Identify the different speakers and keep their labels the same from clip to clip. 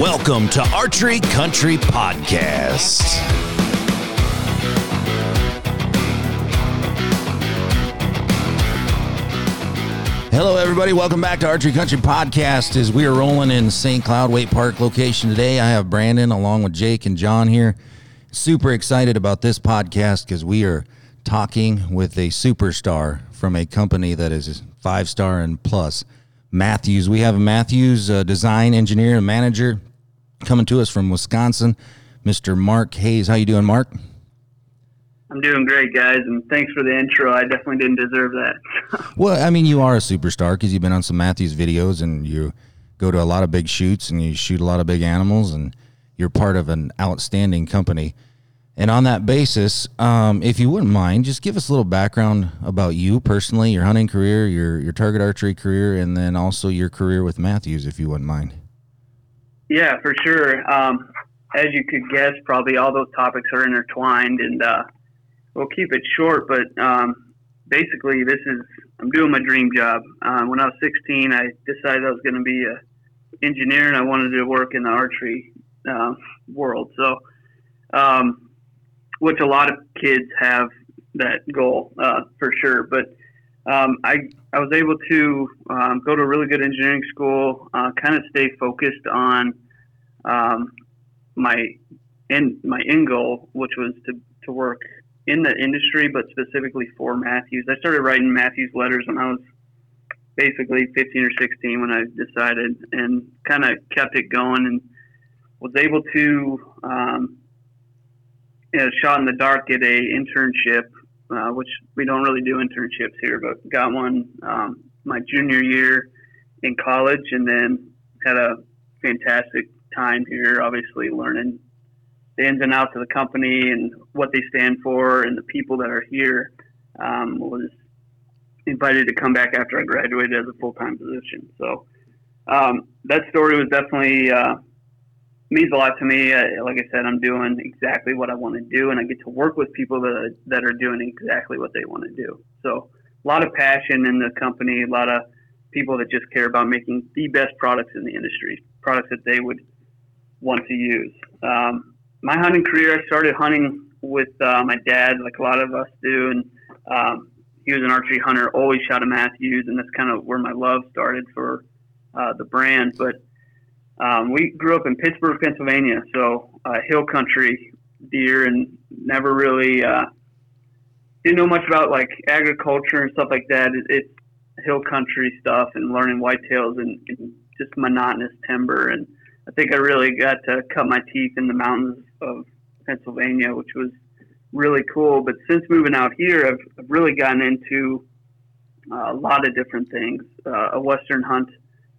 Speaker 1: Welcome to Archery Country Podcast. Hello, everybody. Welcome back to Archery Country Podcast. As we are rolling in St. Cloud Waite Park location today, I have Brandon along with Jake and John here. Super excited about this podcast because we are talking with a superstar from a company that is five star and plus. Mathews. We have a Mathews uh, design engineer and manager coming to us from Wisconsin, Mr. Mark Hayes. How you doing, Mark?
Speaker 2: I'm doing great, guys, and thanks for the intro. I definitely didn't deserve that.
Speaker 1: well, I mean, you are a superstar because you've been on some Mathews videos and you go to a lot of big shoots and you shoot a lot of big animals and you're part of an outstanding company. And on that basis, um, if you wouldn't mind, just give us a little background about you personally, your hunting career, your your target archery career, and then also your career with Mathews, if you wouldn't mind.
Speaker 2: Yeah, for sure. Um, as you could guess, probably all those topics are intertwined, and uh, we'll keep it short. But um, basically, this is I'm doing my dream job. Uh, when I was 16, I decided I was going to be a engineer, and I wanted to work in the archery uh, world. So um, which a lot of kids have that goal uh, for sure. But um, I I was able to um, go to a really good engineering school, uh, kind of stay focused on um, my end my end goal, which was to to work in the industry, but specifically for Mathews. I started writing Mathews letters when I was basically 15 or 16 when I decided, and kind of kept it going and was able to um, you know, shot in the dark at a internship, uh, which we don't really do internships here, but got one um, my junior year in college, and then had a fantastic time here. Obviously, learning the ins and outs of the company and what they stand for, and the people that are here. Um, was invited to come back after I graduated as a full time position. So um, that story was definitely. Uh, means a lot to me. Like I said, I'm doing exactly what I want to do, and I get to work with people that that are doing exactly what they want to do. So a lot of passion in the company, a lot of people that just care about making the best products in the industry, products that they would want to use. Um, my hunting career, I started hunting with uh, my dad, like a lot of us do, and um, he was an archery hunter, always shot a Mathews, and that's kind of where my love started for uh, the brand. But um, we grew up in Pittsburgh, Pennsylvania, so uh, hill country deer, and never really uh, didn't know much about like agriculture and stuff like that. It, it's hill country stuff and learning whitetails and, and just monotonous timber. And I think I really got to cut my teeth in the mountains of Pennsylvania, which was really cool. But since moving out here, I've, I've really gotten into uh, a lot of different things. Uh, a western hunt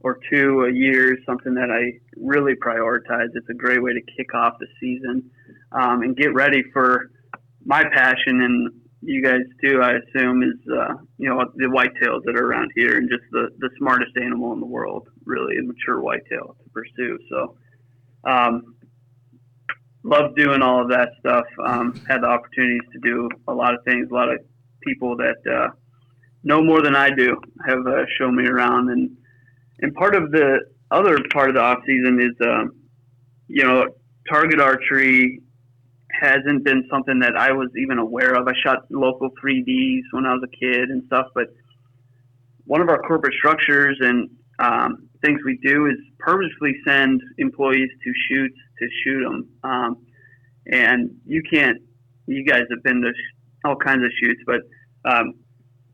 Speaker 2: or two a year is something that I really prioritize. It's a great way to kick off the season um, and get ready for my passion and you guys too. I assume is uh, you know the whitetails that are around here and just the the smartest animal in the world, really a mature whitetail to pursue. So. Um, love doing all of that stuff. Um, had the opportunities to do a lot of things. A lot of people that uh, know more than I do have uh, shown me around, and and part of the other part of the off season is, um, you know, target archery hasn't been something that I was even aware of. I shot local 3Ds when I was a kid and stuff, but one of our corporate structures and um, things we do is purposely send employees to shoots to shoot them. Um, and you can't, you guys have been to sh- all kinds of shoots, but um,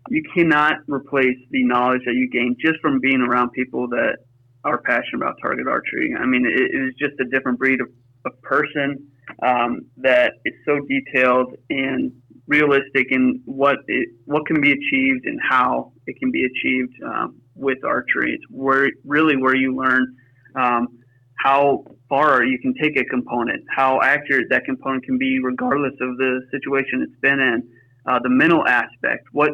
Speaker 2: you cannot replace the knowledge that you gain just from being around people that are passionate about target archery. I mean, it, it is just a different breed of, of person um, that is so detailed and realistic in what it, what can be achieved and how it can be achieved um, with archery. It's where really where you learn um, how far you can take a component, how accurate that component can be, regardless of the situation it's been in. Uh, the mental aspect, what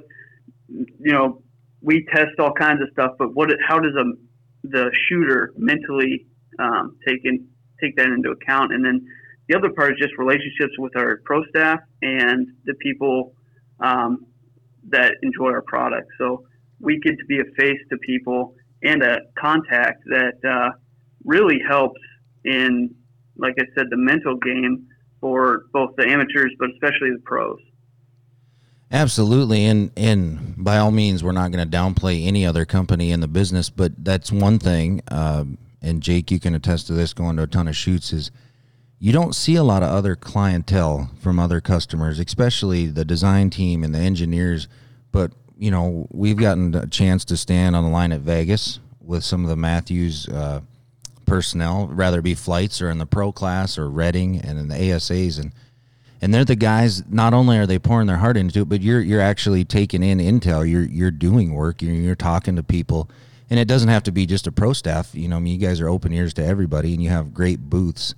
Speaker 2: you know, we test all kinds of stuff, but what? How does a the shooter mentally um, take in, take that into account? And then the other part is just relationships with our pro staff and the people um, that enjoy our product. So we get to be a face to people and a contact that uh, really helps in, like I said, the mental game for both the amateurs, but especially the pros.
Speaker 1: Absolutely, and and by all means, we're not going to downplay any other company in the business, but that's one thing. Um, and Jake, you can attest to this. Going to a ton of shoots is you don't see a lot of other clientele from other customers, especially the design team and the engineers. But you know, we've gotten a chance to stand on the line at Vegas with some of the Mathews uh, personnel, rather be flights or in the pro class or Redding and in the ASAs, and and they're the guys. Not only are they pouring their heart into it, but you're you're actually taking in intel. You're you're doing work. You're, you're talking to people, and it doesn't have to be just a pro staff. You know, I mean, you guys are open ears to everybody, and you have great booths.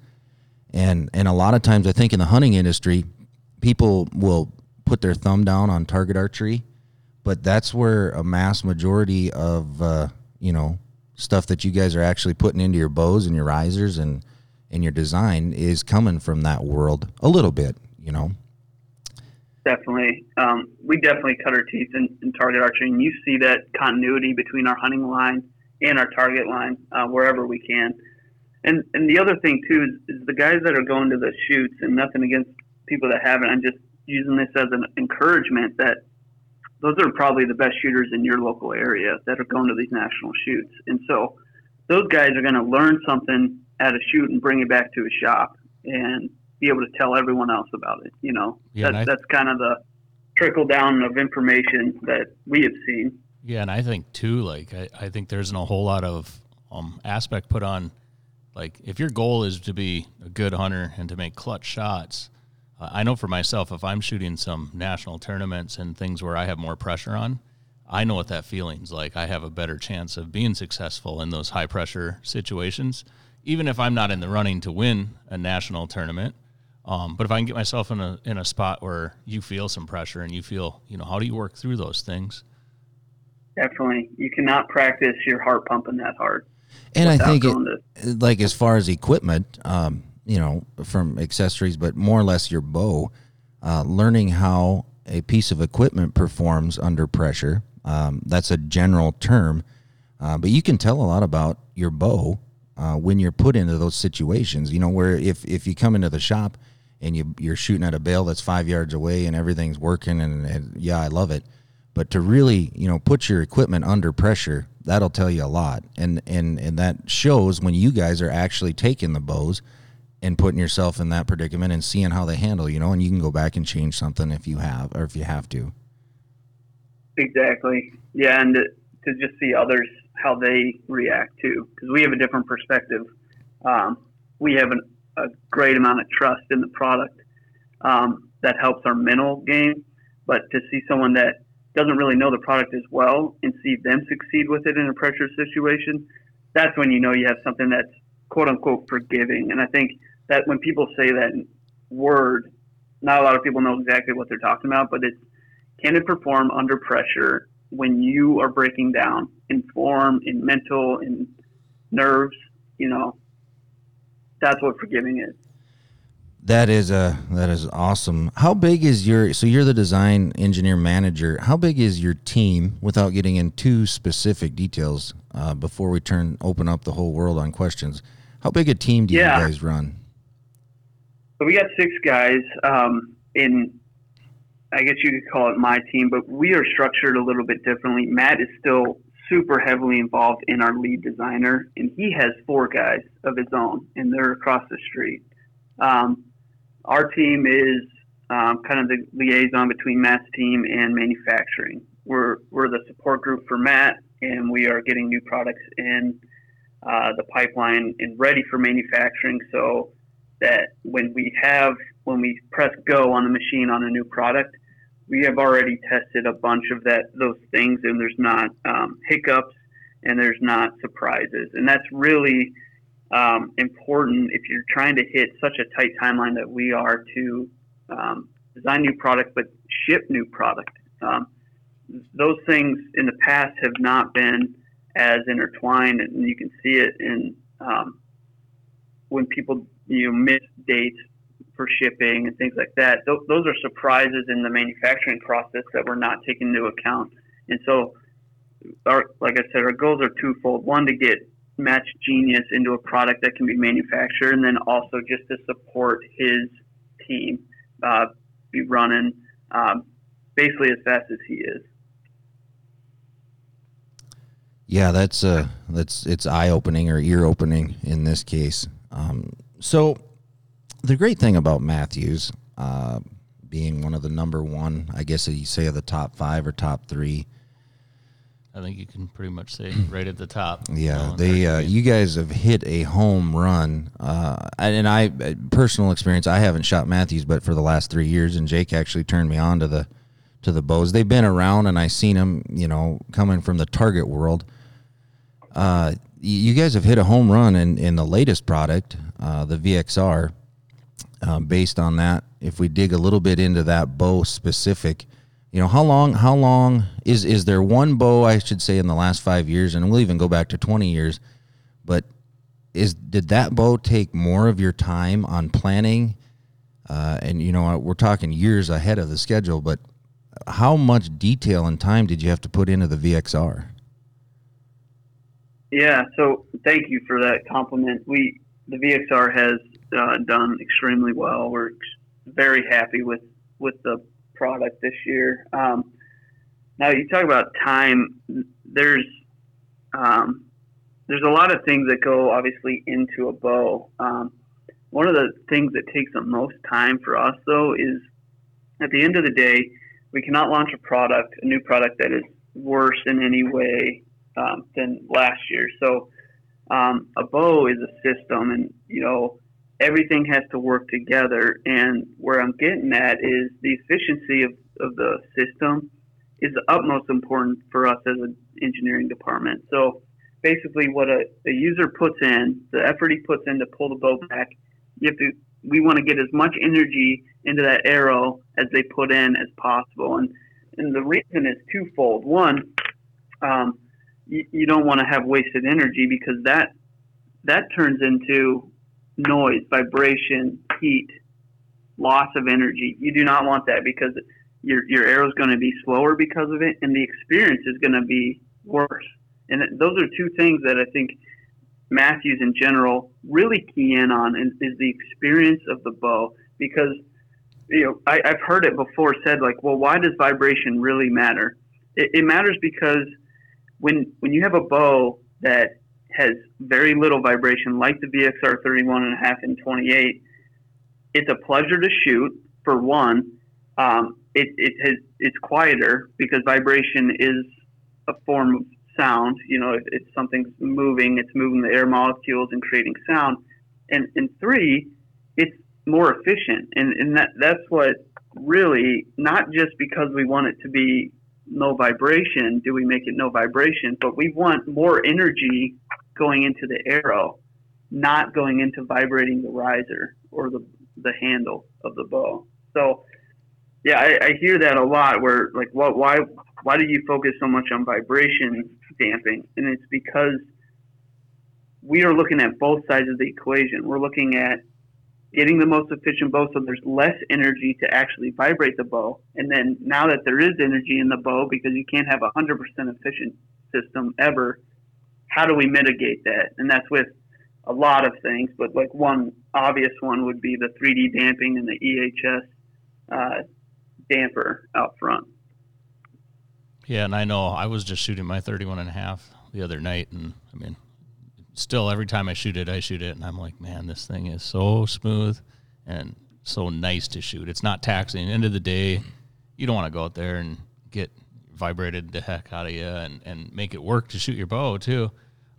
Speaker 1: And and a lot of times, I think in the hunting industry, people will put their thumb down on target archery, but that's where a mass majority of uh, you know stuff that you guys are actually putting into your bows and your risers and and your design is coming from that world a little bit you know?
Speaker 2: Definitely. Um, we definitely cut our teeth in, in, target archery and you see that continuity between our hunting line and our target line uh, wherever we can. And and the other thing too is, is the guys that are going to the shoots and nothing against people that haven't i'm just using this as an encouragement that those are probably the best shooters in your local area that are going to these national shoots. And so those guys are going to learn something at a shoot and bring it back to a shop. And be able to tell everyone else about it. You know, yeah, that's, that's kind of the trickle down of information that we have seen.
Speaker 3: Yeah, and I think too, like I, I think there's a whole lot of um, aspect put on, like if your goal is to be a good hunter and to make clutch shots, I know for myself, if I'm shooting some national tournaments and things where I have more pressure on, I know what that feeling's like. I have a better chance of being successful in those high pressure situations, even if I'm not in the running to win a national tournament. Um, but if I can get myself in a in a spot where you feel some pressure and you feel, you know, how do you work through those things?
Speaker 2: Definitely, you cannot practice your heart pumping that hard.
Speaker 1: And I think, it, like as far as equipment, um, you know, from accessories, but more or less your bow, uh, learning how a piece of equipment performs under pressure. Um, that's a general term, uh, but you can tell a lot about your bow uh, when you're put into those situations. You know, where if, if you come into the shop and you, you're shooting at a bale that's five yards away and everything's working, and, and yeah, I love it. But to really, you know, put your equipment under pressure, that'll tell you a lot. And, and, and that shows when you guys are actually taking the bows and putting yourself in that predicament and seeing how they handle, you know, and you can go back and change something if you have or if you have to.
Speaker 2: Exactly. Yeah, and to, to just see others how they react too, because we have a different perspective. Um, we have an, a great amount of trust in the product um, that helps our mental game, but to see someone that doesn't really know the product as well and see them succeed with it in a pressure situation, that's when you know you have something that's quote unquote forgiving. And I think that when people say that word, not a lot of people know exactly what they're talking about, but it's can it perform under pressure when you are breaking down in form, in mental, in nerves, you know, that's what forgiving is.
Speaker 1: That is a that is awesome. How big is your so you're the design engineer manager? How big is your team? Without getting into specific details, uh, before we turn open up the whole world on questions, how big a team do yeah. you guys run?
Speaker 2: So we got six guys um, in, I guess you could call it my team, but we are structured a little bit differently. Matt is still super heavily involved in our lead designer, and he has four guys of his own, and they're across the street. Um, our team is um, kind of the liaison between Matt's team and manufacturing. We're, we're the support group for Matt, and we are getting new products in uh, the pipeline and ready for manufacturing so that when we have when we press go on the machine on a new product we have already tested a bunch of that those things and there's not um, hiccups and there's not surprises. And that's really um, important if you're trying to hit such a tight timeline that we are to um, design new product but ship new product. Um, those things in the past have not been as intertwined, and you can see it in um, when people you know, miss dates for shipping and things like that. Th- those are surprises in the manufacturing process that we're not taking into account. And so, our, like I said, our goals are twofold: one, to get Matt's genius into a product that can be manufactured, and then also just to support his team uh, be running um, basically as fast as he is.
Speaker 1: Yeah, that's uh that's it's eye opening or ear opening in this case. Um, so the great thing about Mathews uh, being one of the number one, I guess you say of the top five or top three.
Speaker 3: I think you can pretty much say right at the top.
Speaker 1: Yeah, they uh, you guys have hit a home run, uh, and I personal experience. I haven't shot Mathews, but for the last three years, and Jake actually turned me on to the to the bows. They've been around, and I seen them, you know, coming from the target world. Uh, you guys have hit a home run in, in the latest product, uh, the VXR. Uh, based on that, if we dig a little bit into that bow specific, you know how long how long is is there one bow I should say in the last five years, and we'll even go back to twenty years, but is did that bow take more of your time on planning? Uh, and you know we're talking years ahead of the schedule, but how much detail and time did you have to put into the VXR?
Speaker 2: Yeah, so thank you for that compliment. We the VXR has uh, done extremely well. We're very happy with with the product this year. Um, now you talk about time. There's um, there's a lot of things that go obviously into a bow. Um, one of the things that takes the most time for us though is at the end of the day, we cannot launch a product, a new product that is worse in any way um, than last year. So um, a bow is a system, and you know everything has to work together. And where I'm getting at is the efficiency of, of the system is the utmost important for us as an engineering department. So basically, what a, a user puts in, the effort he puts in to pull the bow back, you have to. We want to get as much energy into that arrow as they put in as possible, and and the reason is twofold. One, um, you, you don't want to have wasted energy because that that turns into noise, vibration, heat, loss of energy. You do not want that because your your arrow is going to be slower because of it, and the experience is going to be worse. And those are two things that I think Mathews in general really key in on is, is the experience of the bow because you know I, have heard it before said like, well, why does vibration really matter? It, it matters because when when you have a bow that has very little vibration, like the VXR 31 and a half and 28, it's a pleasure to shoot. For one, um, it, it has, it's quieter because vibration is a form of sound. You know, if, if something's moving, it's moving the air molecules and creating sound. And and three, it's more efficient, and and that that's what really not just because we want it to be no vibration do we make it no vibration, but we want more energy going into the arrow, not going into vibrating the riser or the, the handle of the bow. So, yeah, I, I hear that a lot. Where like, what? Why? Why do you focus so much on vibration damping? And it's because we are looking at both sides of the equation. We're looking at getting the most efficient bow so there's less energy to actually vibrate the bow. And then now that there is energy in the bow, because you can't have a 100% efficient system ever, how do we mitigate that? And that's with a lot of things, but like one obvious one would be the 3D damping and the EHS uh, damper out front.
Speaker 3: Yeah, and I know I was just shooting my 31 and a half the other night, and I mean, still every time I shoot it, I shoot it, and I'm like, man, this thing is so smooth and so nice to shoot. It's not taxing. End of the day, you don't want to go out there and get vibrated the heck out of you and, and make it work to shoot your bow too.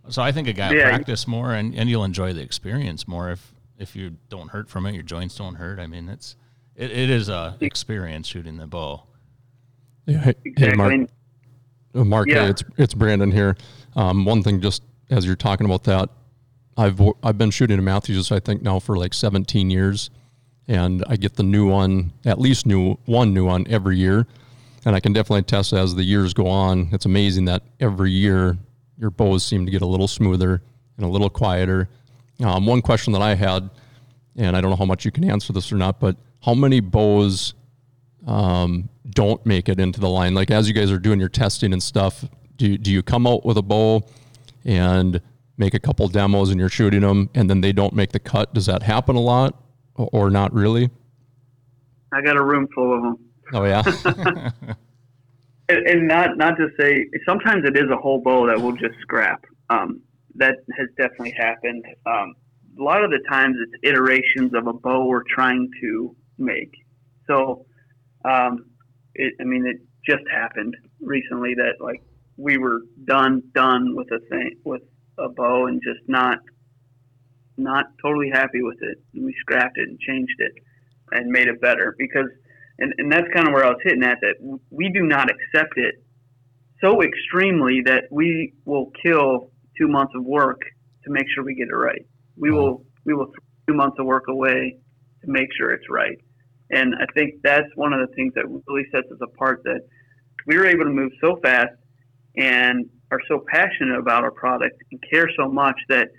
Speaker 3: So I think a guy yeah. practice more and, and you'll enjoy the experience more if if you don't hurt from it, your joints don't hurt. I mean, it's it, it is a experience shooting the bow.
Speaker 4: Yeah, hey, exactly. hey Mark. Uh, Mark, yeah. Hey, it's it's Brandon here. Um, one thing, just as you're talking about that, I've I've been shooting a Mathews I think now for like 17 years, and I get the new one, at least new one new one every year, and I can definitely test as the years go on. It's amazing that every year your bows seem to get a little smoother and a little quieter. Um, one question that I had, and I don't know how much you can answer this or not, but how many bows um, don't make it into the line? Like as you guys are doing your testing and stuff, do do you come out with a bow and make a couple demos and you're shooting them and then they don't make the cut. Does that happen a lot or not really?
Speaker 2: I got a room full of them.
Speaker 4: Oh yeah.
Speaker 2: and, and, not not to say sometimes it is a whole bow that will just scrap. Um, that has definitely happened. Um, a lot of the times it's iterations of a bow we're trying to make. So, um, it, I mean, it just happened recently that like we were done done with a thing with a bow and just not not totally happy with it. And we scrapped it and changed it and made it better because and, and that's kind of where I was hitting at that we do not accept it so extremely that we will kill two months of work to make sure we get it right. We uh-huh. will we will two months of work away to make sure it's right. And I think that's one of the things that really sets us apart that we were able to move so fast and are so passionate about our product and care so much that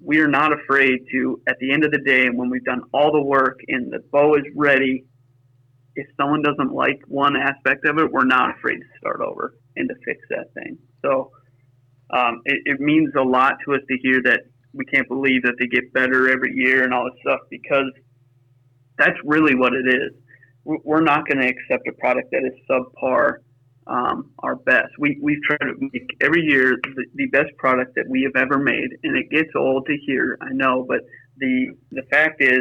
Speaker 2: we are not afraid to, at the end of the day, when we've done all the work and the bow is ready, if someone doesn't like one aspect of it, we're not afraid to start over and to fix that thing. So um, it, it means a lot to us to hear that we can't believe that they get better every year and all this stuff because that's really what it is. We're not going to accept a product that is subpar um, our best. We, we've tried to make every year the, the, best product that we have ever made, and it gets old to hear, I know, but the the fact is,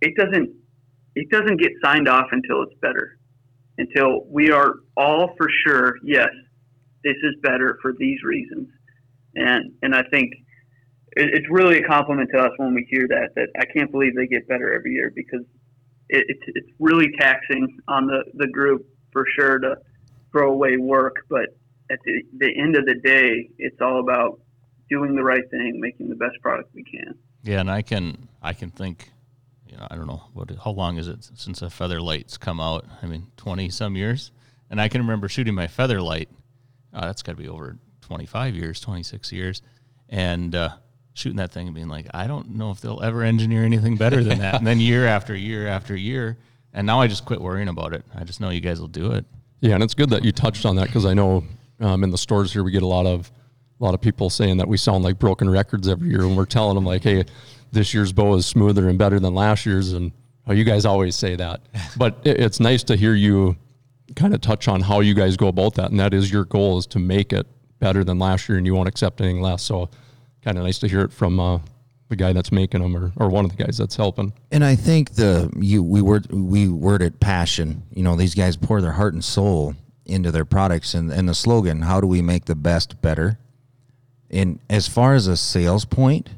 Speaker 2: it doesn't it doesn't get signed off until it's better, until we are all for sure. Yes, this is better for these reasons, and and I think it, it's really a compliment to us when we hear that. That I can't believe they get better every year because it, it's it's really taxing on the the group for sure to throwaway work, but at the, the end of the day, it's all about doing the right thing, making the best product we can.
Speaker 3: Yeah, and I can I can think, you know, I don't know what how long is it since a feather light's come out? I mean, twenty some years, and I can remember shooting my feather light. Uh, that's got to be over twenty five years, twenty six years, and uh, shooting that thing and being like, I don't know if they'll ever engineer anything better than that. and then year after year after year, and now I just quit worrying about it. I just know you guys will do it.
Speaker 4: Yeah, and it's good that you touched on that because I know um, in the stores here we get a lot of a lot of people saying that we sound like broken records every year and we're telling them like, hey, this year's bow is smoother and better than last year's, and oh, you guys always say that. but it, it's nice to hear you kind of touch on how you guys go about that, and that is your goal is to make it better than last year, and you won't accept anything less. So, kind of nice to hear it from uh, the guy that's making them or, or one of the guys that's helping.
Speaker 1: And I think the you we word we word it passion. You know, these guys pour their heart and soul into their products and, and the slogan, how do we make the best better? And as far as a sales point,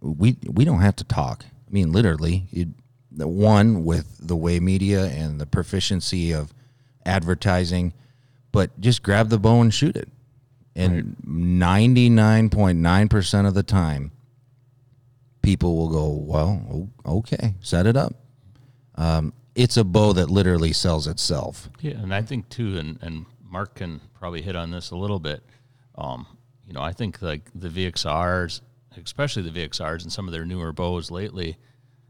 Speaker 1: we we don't have to talk. I mean, literally, it, the one with the way media and the proficiency of advertising, but just grab the bow and shoot it. And ninety nine point nine percent of the time, people will go, well, okay, set it up. Um, it's a bow that literally sells itself.
Speaker 3: Yeah, and I think too, and, and Mark can probably hit on this a little bit. Um, you know, I think like the VXRs, especially the VXRs and some of their newer bows lately,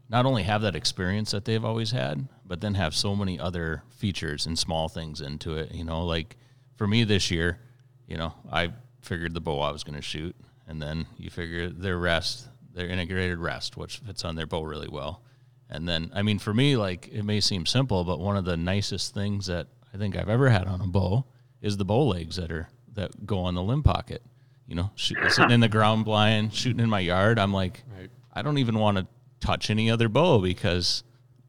Speaker 3: not only have that experience that they've always had, but then have so many other features and small things into it. You know, like for me this year, you know, I figured the bow I was going to shoot, and then you figure their rest their integrated rest, which fits on their bow really well. And then, I mean, for me, like it may seem simple, but one of the nicest things that I think I've ever had on a bow is the bow legs that are that go on the limb pocket. You know, shoot, sitting in the ground blind, shooting in my yard. I'm like, right. I don't even want to touch any other bow because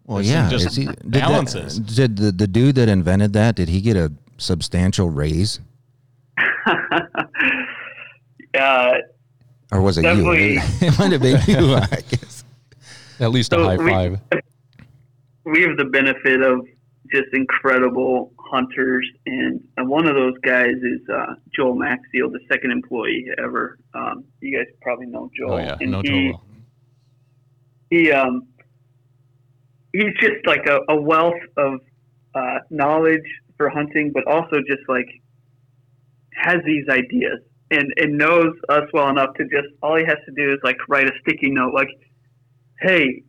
Speaker 1: well, yeah,
Speaker 3: just he,
Speaker 1: did
Speaker 3: balances.
Speaker 1: That, did the, the dude that invented that? Did he get a substantial raise?
Speaker 2: uh,
Speaker 1: or was it Definitely. you? It might have been you, I guess.
Speaker 4: At least a high we, five.
Speaker 2: We have the benefit of just incredible hunters, and, and one of those guys is uh, Joel Maxfield, the second employee ever. Um, you guys probably know Joel.
Speaker 3: Oh yeah,
Speaker 2: and
Speaker 3: no
Speaker 2: he,
Speaker 3: Joel.
Speaker 2: He um, he's just like a, a wealth of uh, knowledge for hunting, but also just like has these ideas and and knows us well enough to just all he has to do is like write a sticky note like, hey,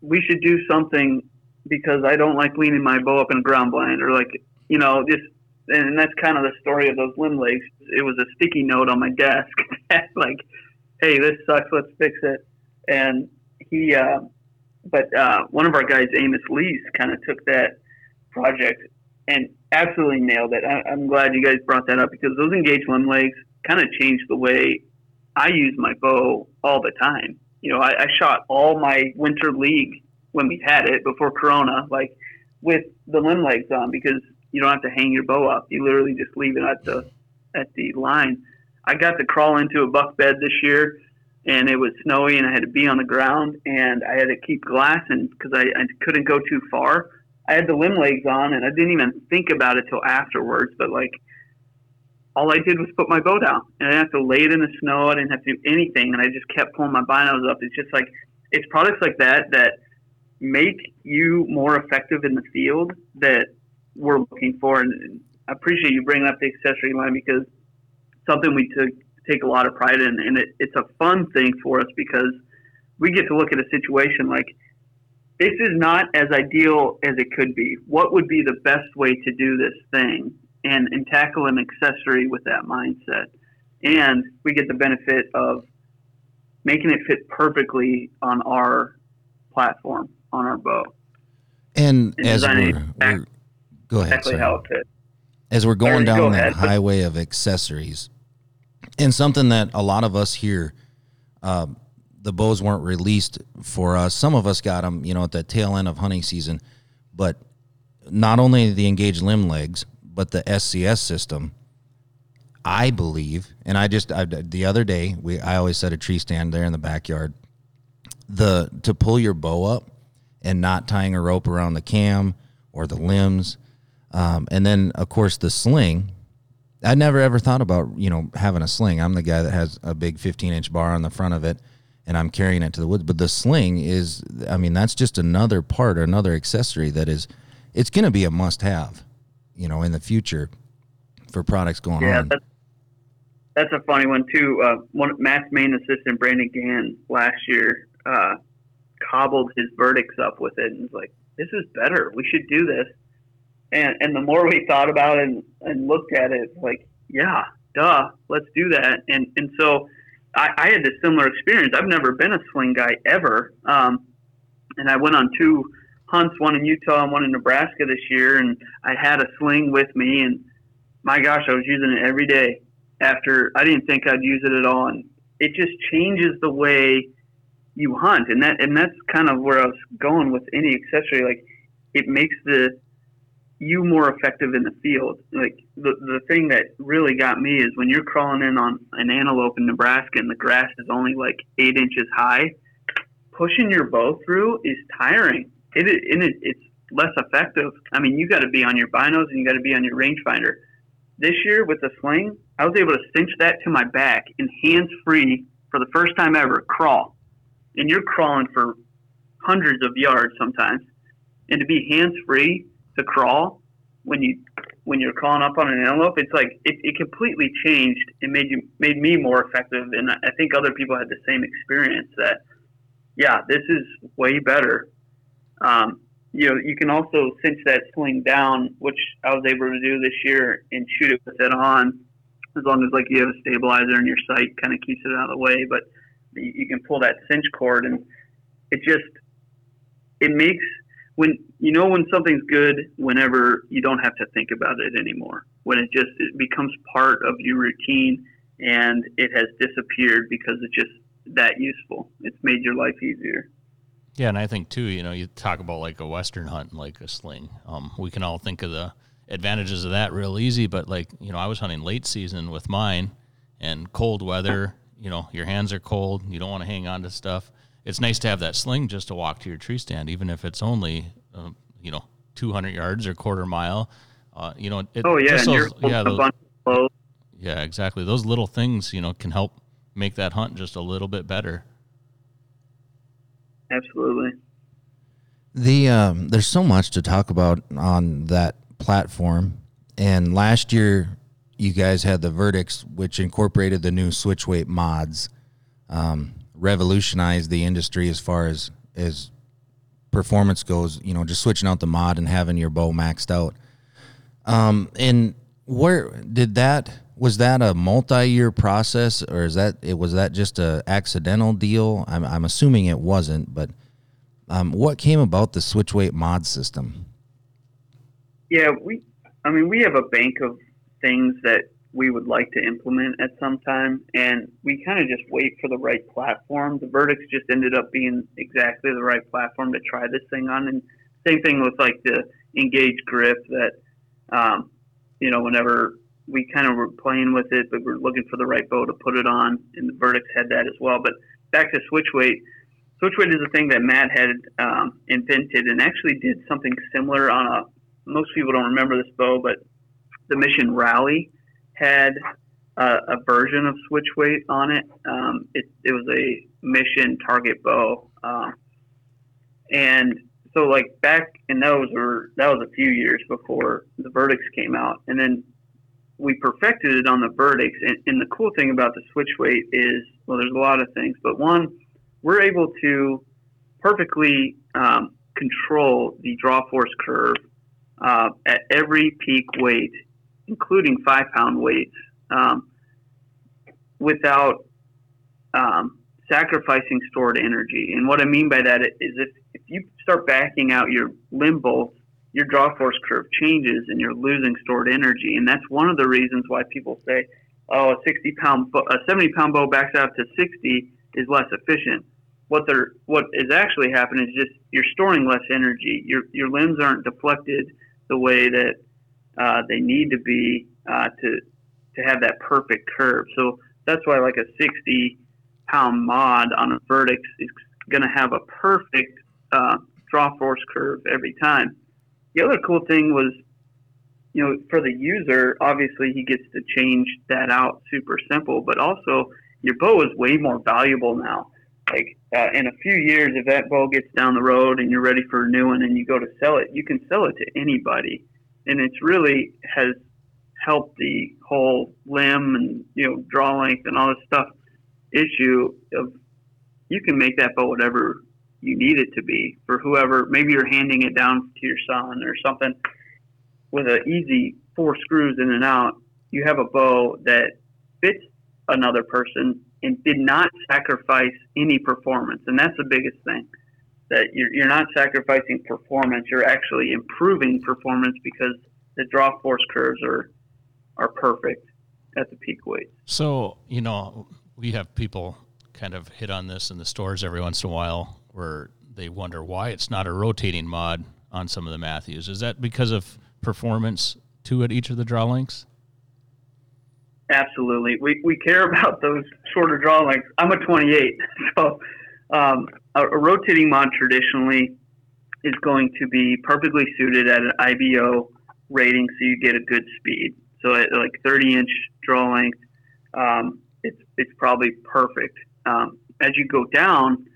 Speaker 2: we should do something because I don't like leaning my bow up in a ground blind or like you know just and that's kind of the story of those limb legs. It was a sticky note on my desk like, "Hey, this sucks. Let's fix it." And he, uh, but uh, one of our guys, Amos Lees, kind of took that project and absolutely nailed it. I, am glad you guys brought that up because those Engage limb legs kind of changed the way I use my bow all the time. You know, I, I shot all my winter league when we had it before Corona, like with the limb legs on because you don't have to hang your bow up. You literally just leave it at the at the line. I got to crawl into a buck bed this year, and it was snowy, and I had to be on the ground, and I had to keep glassing because I, I couldn't go too far. I had the limb legs on, and I didn't even think about it till afterwards. But like, all I did was put my bow down, and I didn't have to lay it in the snow. I didn't have to do anything, and I just kept pulling my binos up. It's just like it's products like that that make you more effective in the field that we're looking for. And I appreciate you bringing up the accessory line because something we took take a lot of pride in, and it, it's a fun thing for us because we get to look at a situation like this is not as ideal as it could be. What would be the best way to do this thing and, and tackle an accessory with that mindset? And we get the benefit of making it fit perfectly on our platform, on our bow.
Speaker 1: And, and as we're, we're, go ahead. Exactly how it fits. As we're going down go that ahead. highway of accessories, and something that a lot of us here, uh, the bows weren't released for us. Some of us got them, you know, at the tail end of hunting season, but not only the Engage limb legs, but the SCS system. I believe, and I just I, the other day we I always set a tree stand there in the backyard. The to pull your bow up and not tying a rope around the cam or the limbs um, and then, of course, the sling. I never ever thought about you know having a sling. I'm the guy that has a big 15 inch bar on the front of it, and I'm carrying it to the woods. But the sling is, I mean, that's just another part, another accessory that is, it's going to be a must have, you know, in the future for products going
Speaker 2: yeah,
Speaker 1: on.
Speaker 2: That's, that's a funny one too. Uh, one Mass main assistant Brandon Gann last year uh, cobbled his Vertx up with it and was like, "This is better. We should do this." And and the more we thought about it and, and looked at it, like, yeah, duh, let's do that. And and so I, I had this similar experience. I've never been a swing guy ever. Um, and I went on two hunts, one in Utah and one in Nebraska this year, and I had a sling with me, and my gosh, I was using it every day. After I didn't think I'd use it at all, and it just changes the way you hunt, and that and that's kind of where I was going with any accessory. Like, it makes the you more effective in the field. Like the the thing that really got me is when you're crawling in on an antelope in Nebraska and the grass is only like eight inches high, pushing your bow through is tiring. It, it, it it's less effective. I mean, you got to be on your binos and you got to be on your rangefinder. This year with the sling, I was able to cinch that to my back and hands free for the first time ever crawl. And you're crawling for hundreds of yards sometimes, and to be hands free to crawl when you when you're crawling up on an antelope, it's like it, it completely changed. It made you made me more effective, and I think other people had the same experience. That yeah, this is way better. Um, you know, you can also cinch that sling down, which I was able to do this year, and shoot it with it on, as long as like you have a stabilizer in your sight, kind of keeps it out of the way. But you can pull that cinch cord, and it just it makes when you know when something's good whenever you don't have to think about it anymore when it just it becomes part of your routine and it has disappeared because it's just that useful it's made your life easier
Speaker 3: yeah and i think too you know you talk about like a western hunt like a sling um, we can all think of the advantages of that real easy but like you know i was hunting late season with mine and cold weather you know your hands are cold you don't want to hang on to stuff it's nice to have that sling just to walk to your tree stand, even if it's only, uh, you know, 200 yards or quarter mile. Uh, you know,
Speaker 2: it, oh yeah, those, yeah, those,
Speaker 3: yeah, exactly. Those little things, you know, can help make that hunt just a little bit better.
Speaker 2: Absolutely.
Speaker 1: The um, there's so much to talk about on that platform, and last year you guys had the Vertx, which incorporated the new switch weight mods. Um, revolutionized the industry as far as as performance goes. You know, just switching out the mod and having your bow maxed out. Um, and where did that Was that a multi-year process, or is that it was that just a accidental deal? I'm, I'm assuming it wasn't, but um, what came about the switch weight mod system?
Speaker 2: Yeah, we. I mean, we have a bank of things that we would like to implement at some time, and we kind of just wait for the right platform. The Vertx just ended up being exactly the right platform to try this thing on, and same thing with like the Engage grip that, um, you know, whenever we kind of were playing with it, but we're looking for the right bow to put it on, and the Vertx had that as well. But back to switch weight. Switch weight is a thing that Matt had um, invented and actually did something similar on a. Most people don't remember this bow, but the Mission Rally had a, a version of switch weight on it. Um, it. It was a Mission target bow, uh, and so like back in those were that was a few years before the Vertx came out, and then we perfected it on the Vertx. And, and the cool thing about the switch weight is, well, there's a lot of things, but one, we're able to perfectly um, control the draw force curve uh, at every peak weight, including five pound weights, um, without um, sacrificing stored energy. And what I mean by that is if, if you start backing out your limb bolts, your draw force curve changes and you're losing stored energy. And that's one of the reasons why people say, oh, a 60 pound, a 70 pound bow backs out to 60 is less efficient. What they're, what is actually happening is just you're storing less energy. Your, your limbs aren't deflected the way that uh, they need to be uh, to, to have that perfect curve. So that's why like a 60 pound mod on a Vertx is going to have a perfect uh, draw force curve every time. The other cool thing was, you know, for the user, obviously he gets to change that out super simple, but also your bow is way more valuable now. Like uh, in a few years, if that bow gets down the road and you're ready for a new one and you go to sell it, you can sell it to anybody, and it's really has helped the whole limb and you know draw length and all this stuff issue of you can make that bow whatever you need it to be for whoever. Maybe you're handing it down to your son or something with an easy four screws in and out. You have a bow that fits another person and did not sacrifice any performance, and that's the biggest thing. That you're, you're not sacrificing performance; you're actually improving performance because the draw force curves are are perfect at the peak weight.
Speaker 3: So you know, we have people kind of hit on this in the stores every once in a while where they wonder why it's not a rotating mod on some of the Mathews. Is that because of performance to at each of the draw lengths?
Speaker 2: Absolutely. We, we care about those shorter draw lengths. I'm a 28, so um, a, a, rotating mod traditionally is going to be perfectly suited at an IBO rating, so you get a good speed. So at like 30 inch draw length, um, it's it's probably perfect. Um, as you go down,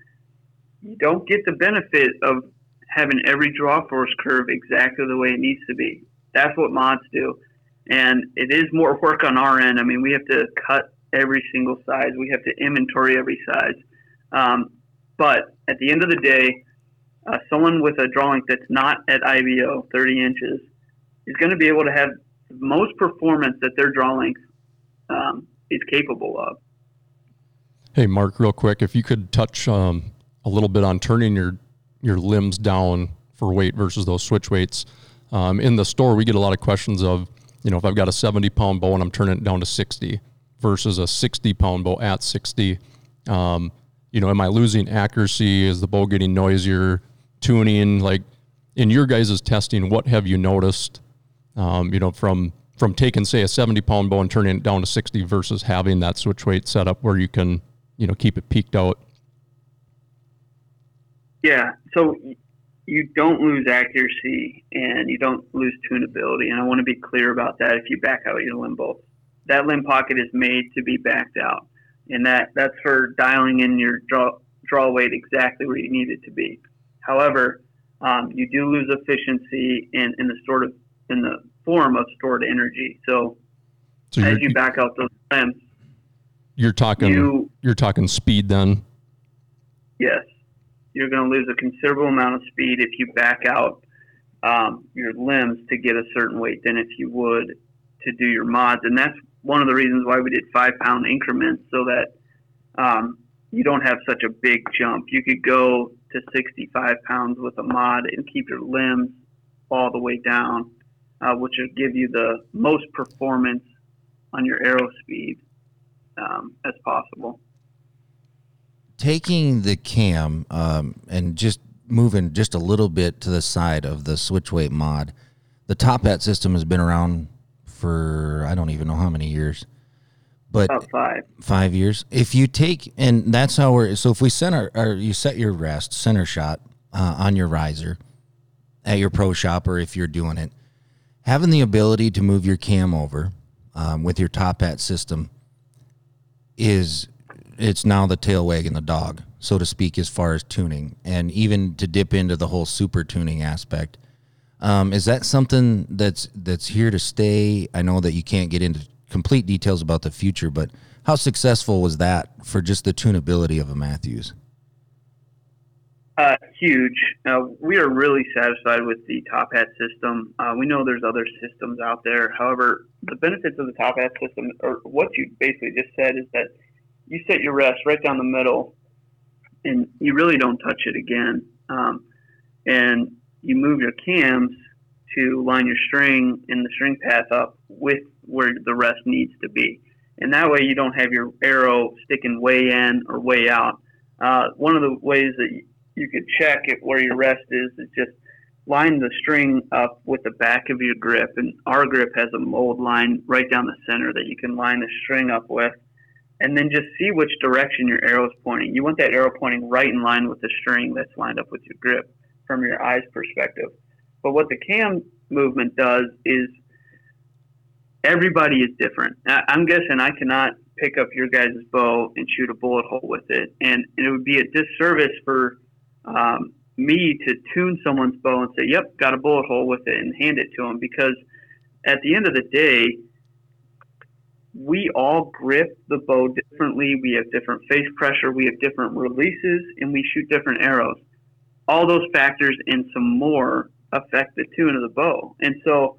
Speaker 2: you don't get the benefit of having every draw force curve exactly the way it needs to be. That's what mods do, and it is more work on our end. I mean, we have to cut every single size. We have to inventory every size. Um, but at the end of the day, uh, someone with a draw length that's not at IBO 30 inches is going to be able to have most performance that their draw length um, is capable of.
Speaker 4: Hey, Mark, real quick, if you could touch um, a little bit on turning your your limbs down for weight versus those switch weights. Um, in the store, we get a lot of questions of, you know, if I've got a 70 pound bow and I'm turning it down to 60 versus a 60 pound bow at 60. Um, you know, am I losing accuracy? Is the bow getting noisier? Tuning, like in your guys' testing, what have you noticed? Um, you know, from from taking say a 70 pound bow and turning it down to 60 versus having that switch weight setup where you can you know keep it peaked out
Speaker 2: yeah so you don't lose accuracy and you don't lose tunability and i want to be clear about that if you back out your limb bolt that limb pocket is made to be backed out and that that's for dialing in your draw draw weight exactly where you need it to be however um, you do lose efficiency in, in the sort of in the form of stored energy. So, so as you back out those limbs,
Speaker 4: you're talking you, you're talking speed then.
Speaker 2: Yes, you're going to lose a considerable amount of speed if you back out um, your limbs to get a certain weight than if you would to do your mods, and that's one of the reasons why we did five pound increments so that um, you don't have such a big jump. You could go to 65 pounds with a mod and keep your limbs all the way down, uh, which will give you the most performance on your arrow speed um, as possible.
Speaker 1: Taking the cam um, and just moving just a little bit to the side of the switch weight mod, the top hat system has been around for I don't even know how many years. But
Speaker 2: About five.
Speaker 1: Five years. If you take and that's how we're so if we center or you set your rest center shot uh, on your riser at your pro shop or if you're doing it, having the ability to move your cam over um, with your top hat system is it's now the tail wagging the dog, so to speak, as far as tuning, and even to dip into the whole super tuning aspect. Um, is that something that's that's here to stay? I know that you can't get into complete details about the future, but how successful was that for just the tunability of a Mathews?
Speaker 2: Uh, huge. We are really satisfied with the Top Hat system. Uh, we know there's other systems out there. However, the benefits of the Top Hat system, or what you basically just said, is that you set your rest right down the middle, and you really don't touch it again. Um, and you move your cams to line your string and the string path up with where the rest needs to be. And that way you don't have your arrow sticking way in or way out. Uh, one of the ways that you could check it where your rest is is just line the string up with the back of your grip. And our grip has a mold line right down the center that you can line the string up with. And then just see which direction your arrow is pointing. You want that arrow pointing right in line with the string that's lined up with your grip from your eyes perspective. But what the cam movement does is everybody is different. I'm guessing I cannot pick up your guys' bow and shoot a bullet hole with it, and, and it would be a disservice for um, me to tune someone's bow and say, "Yep, got a bullet hole with it," and hand it to them because at the end of the day, we all grip the bow differently. We have different face pressure, we have different releases, and we shoot different arrows. All those factors and some more affect the tune of the bow, and so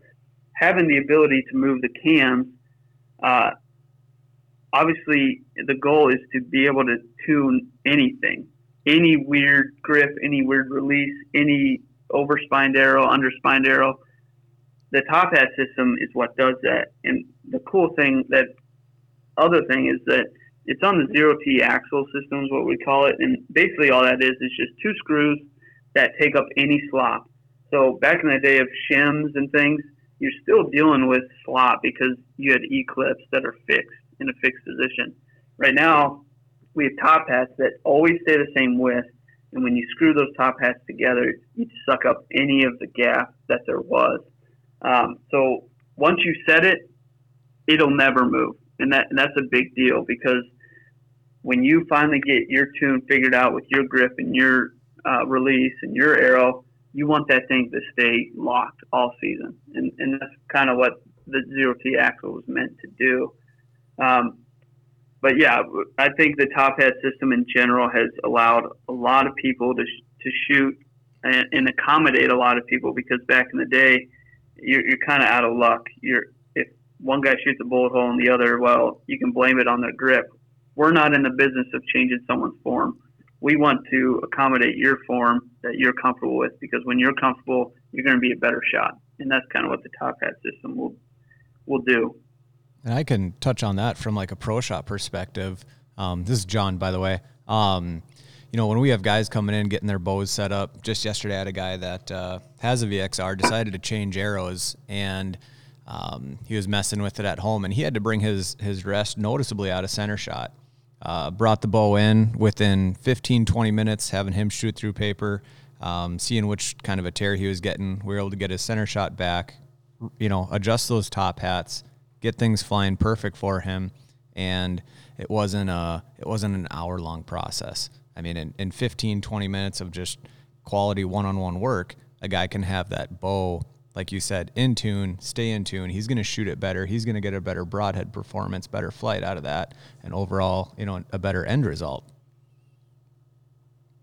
Speaker 2: having the ability to move the cams, uh, obviously the goal is to be able to tune anything, any weird grip, any weird release, any overspined arrow, underspined arrow. The top hat system is what does that. And the cool thing that other thing is that it's on the zero T axle system is what we call it. And basically all that is is just two screws that take up any slop. So back in the day of shims and things, you're still dealing with slop because you had E clips that are fixed in a fixed position. Right now, we have top hats that always stay the same width, and when you screw those top hats together, you suck up any of the gap that there was. Um, so once you set it, it'll never move, and that and that's a big deal because when you finally get your tune figured out with your grip and your uh, release and your arrow, you want that thing to stay locked all season, and and that's kind of what the zero T axle was meant to do. Um, but yeah, I think the top hat system in general has allowed a lot of people to sh- to shoot and, and, accommodate a lot of people because back in the day, you're, you're kind of out of luck. You're if one guy shoots a bullet hole and the other, well, you can blame it on their grip. We're not in the business of changing someone's form we want to accommodate your form that you're comfortable with because when you're comfortable, you're going to be a better shot, and that's kind of what the top hat system will will do.
Speaker 5: And I can touch on that from like a pro shot perspective. Um, this is John, by the way. Um, you know, when we have guys coming in getting their bows set up, just yesterday I had a guy that uh, has a VXR decided to change arrows and um, he was messing with it at home and he had to bring his his rest noticeably out of center shot. Uh, brought the bow in within 15, 20 minutes, having him shoot through paper, um, seeing which kind of a tear he was getting. We were able to get his center shot back, you know, adjust those top hats, get things flying perfect for him. And it wasn't a, it wasn't an hour long process. I mean, in, in 15, 20 minutes of just quality one-on-one work, a guy can have that bow like you said, in tune, stay in tune. He's going to shoot it better. He's going to get a better broadhead performance, better flight out of that, and overall, you know, a better end result.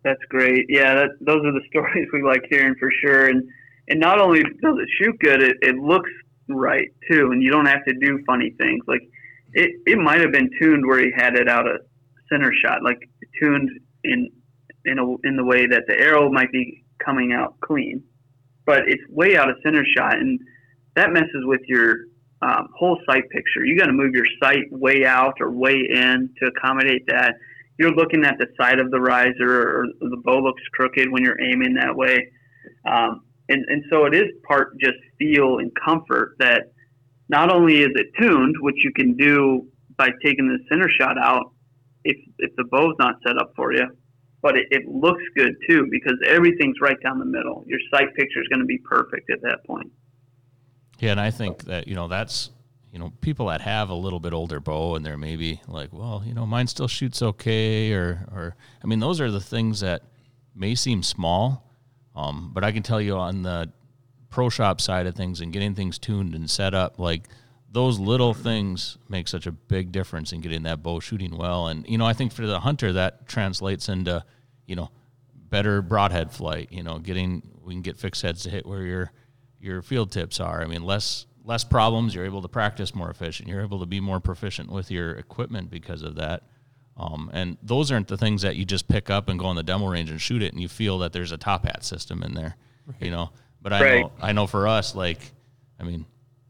Speaker 2: That's great. Yeah, that, those are the stories we like hearing for sure. And and not only does it shoot good, it, it looks right too, and you don't have to do funny things. Like it, it might have been tuned where he had it out of center shot, like tuned in in a, in the way that the arrow might be coming out clean, but it's way out of center shot, and that messes with your um, whole sight picture. You got to move your sight way out or way in to accommodate that. You're looking at the side of the riser, or the bow looks crooked when you're aiming that way. Um, and, and so it is part just feel and comfort that not only is it tuned, which you can do by taking the center shot out if, if the bow's not set up for you, but it, it looks good too because everything's right down the middle. Your sight picture is going to be perfect at that point.
Speaker 3: Yeah, and I think that you know that's you know people that have a little bit older bow and they're maybe like, well, you know, mine still shoots okay, or or I mean, those are the things that may seem small, um, but I can tell you on the pro shop side of things and getting things tuned and set up, like those little things make such a big difference in getting that bow shooting well. And you know, I think for the hunter that translates into you know better broadhead flight. You know, getting we can get fixed heads to hit where you're your field tips are. I mean, less less problems. You're able to practice more efficient. You're able to be more proficient with your equipment because of that. Um, and those aren't the things that you just pick up and go on the demo range and shoot it, and you feel that there's a top hat system in there, right. you know. But I right. know I know for us, like, I mean,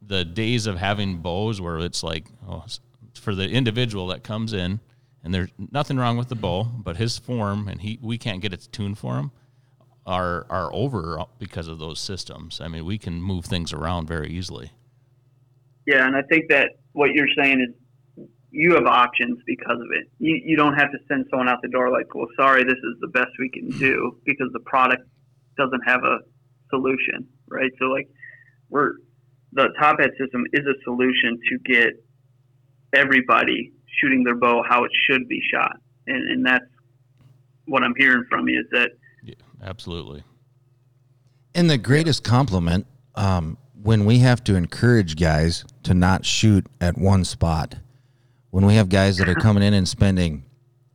Speaker 3: the days of having bows where it's like, oh, for the individual that comes in, and there's nothing wrong with the bow, but his form and he we can't get it tuned for him are are over because of those systems. I mean, we can move things around very easily.
Speaker 2: Yeah, and I think that what you're saying is you have options because of it. You you don't have to send someone out the door like, well, sorry, this is the best we can do because the product doesn't have a solution, right? So like we're the top hat system is a solution to get everybody shooting their bow how it should be shot, and and that's what I'm hearing from you is that yeah,
Speaker 3: absolutely.
Speaker 1: And the greatest compliment um, when we have to encourage guys to not shoot at one spot, when we have guys that are coming in and spending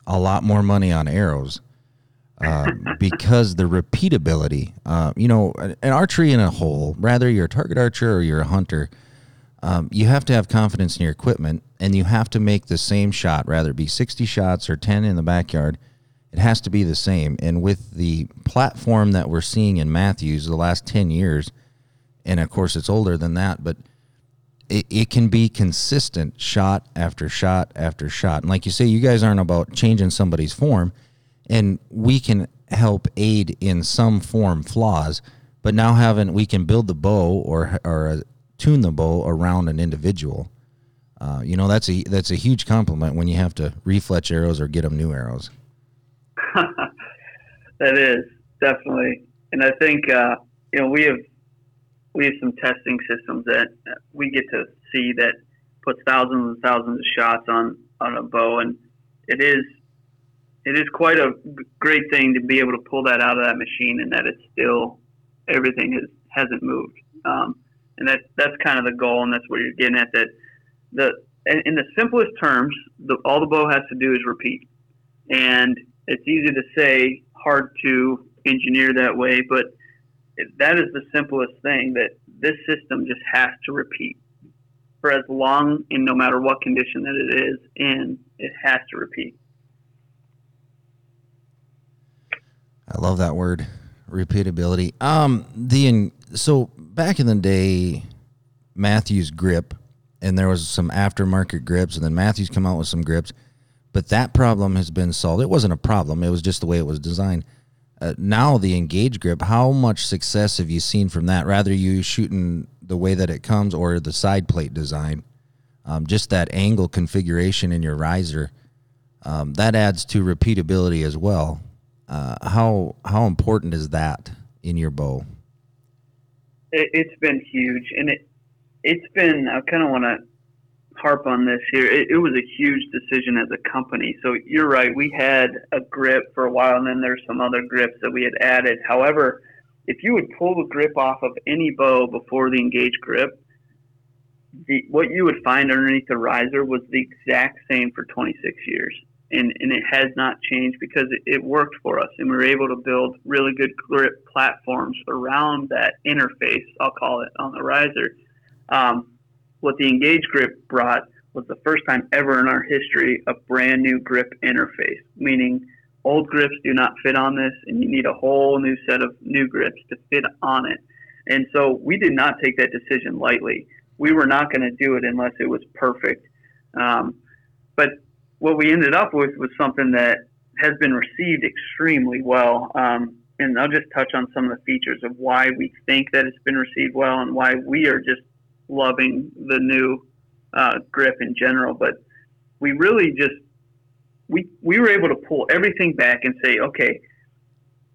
Speaker 1: a lot more money on arrows. Uh, because the repeatability, uh, you know, an archery in a hole, rather you're a target archer or you're a hunter, um, you have to have confidence in your equipment and you have to make the same shot, rather be 60 shots or 10 in the backyard it has to be the same. And with the platform that we're seeing in Mathews the last 10 years, and of course it's older than that, but it, it can be consistent shot after shot after shot. And like you say, you guys aren't about changing somebody's form, and we can help aid in some form flaws, but now having we can build the bow or or uh, tune the bow around an individual. Uh, you know that's a that's a huge compliment when you have to refletch arrows or get them new arrows.
Speaker 2: that is definitely, and I think uh, you know we have we have some testing systems that we get to see that puts thousands and thousands of shots on on a bow, and it is it is quite a great thing to be able to pull that out of that machine, and that it's still everything is hasn't moved. Um, and that that's kind of the goal, and that's what you're getting at. That the in the simplest terms, the, all the bow has to do is repeat, and it's easy to say, hard to engineer that way, but that is the simplest thing that this system just has to repeat for as long and no matter what condition that it is in, it has to repeat.
Speaker 1: I love that word, repeatability. Um, the so back in the day, Mathews grip, and there was some aftermarket grips, and then Mathews come out with some grips but that problem has been solved. It wasn't a problem; it was just the way it was designed. Uh, now the Engage grip, how much success have you seen from that? Rather you shooting the way that it comes or the side plate design, um, just that angle configuration in your riser, um, that adds to repeatability as well. Uh, how how important is that in your bow?
Speaker 2: It, has been huge, and it it's been. I kind of want to harp on this here. It, it, was a huge decision as a company. So you're right. We had a grip for a while, and then there's some other grips that we had added. However, if you would pull the grip off of any bow before the Engage grip, the, what you would find underneath the riser was the exact same for 26 years. And, and it has not changed because it, it worked for us. And we were able to build really good grip platforms around that interface, I'll call it, on the riser. Um, what the Engage grip brought was the first time ever in our history a brand new grip interface, meaning old grips do not fit on this, and you need a whole new set of new grips to fit on it. And so we did not take that decision lightly. We were not going to do it unless it was perfect. Um, but what we ended up with was something that has been received extremely well. Um, and I'll just touch on some of the features of why we think that it's been received well and why we are just loving the new uh, grip in general. But we really just we we were able to pull everything back and say, okay,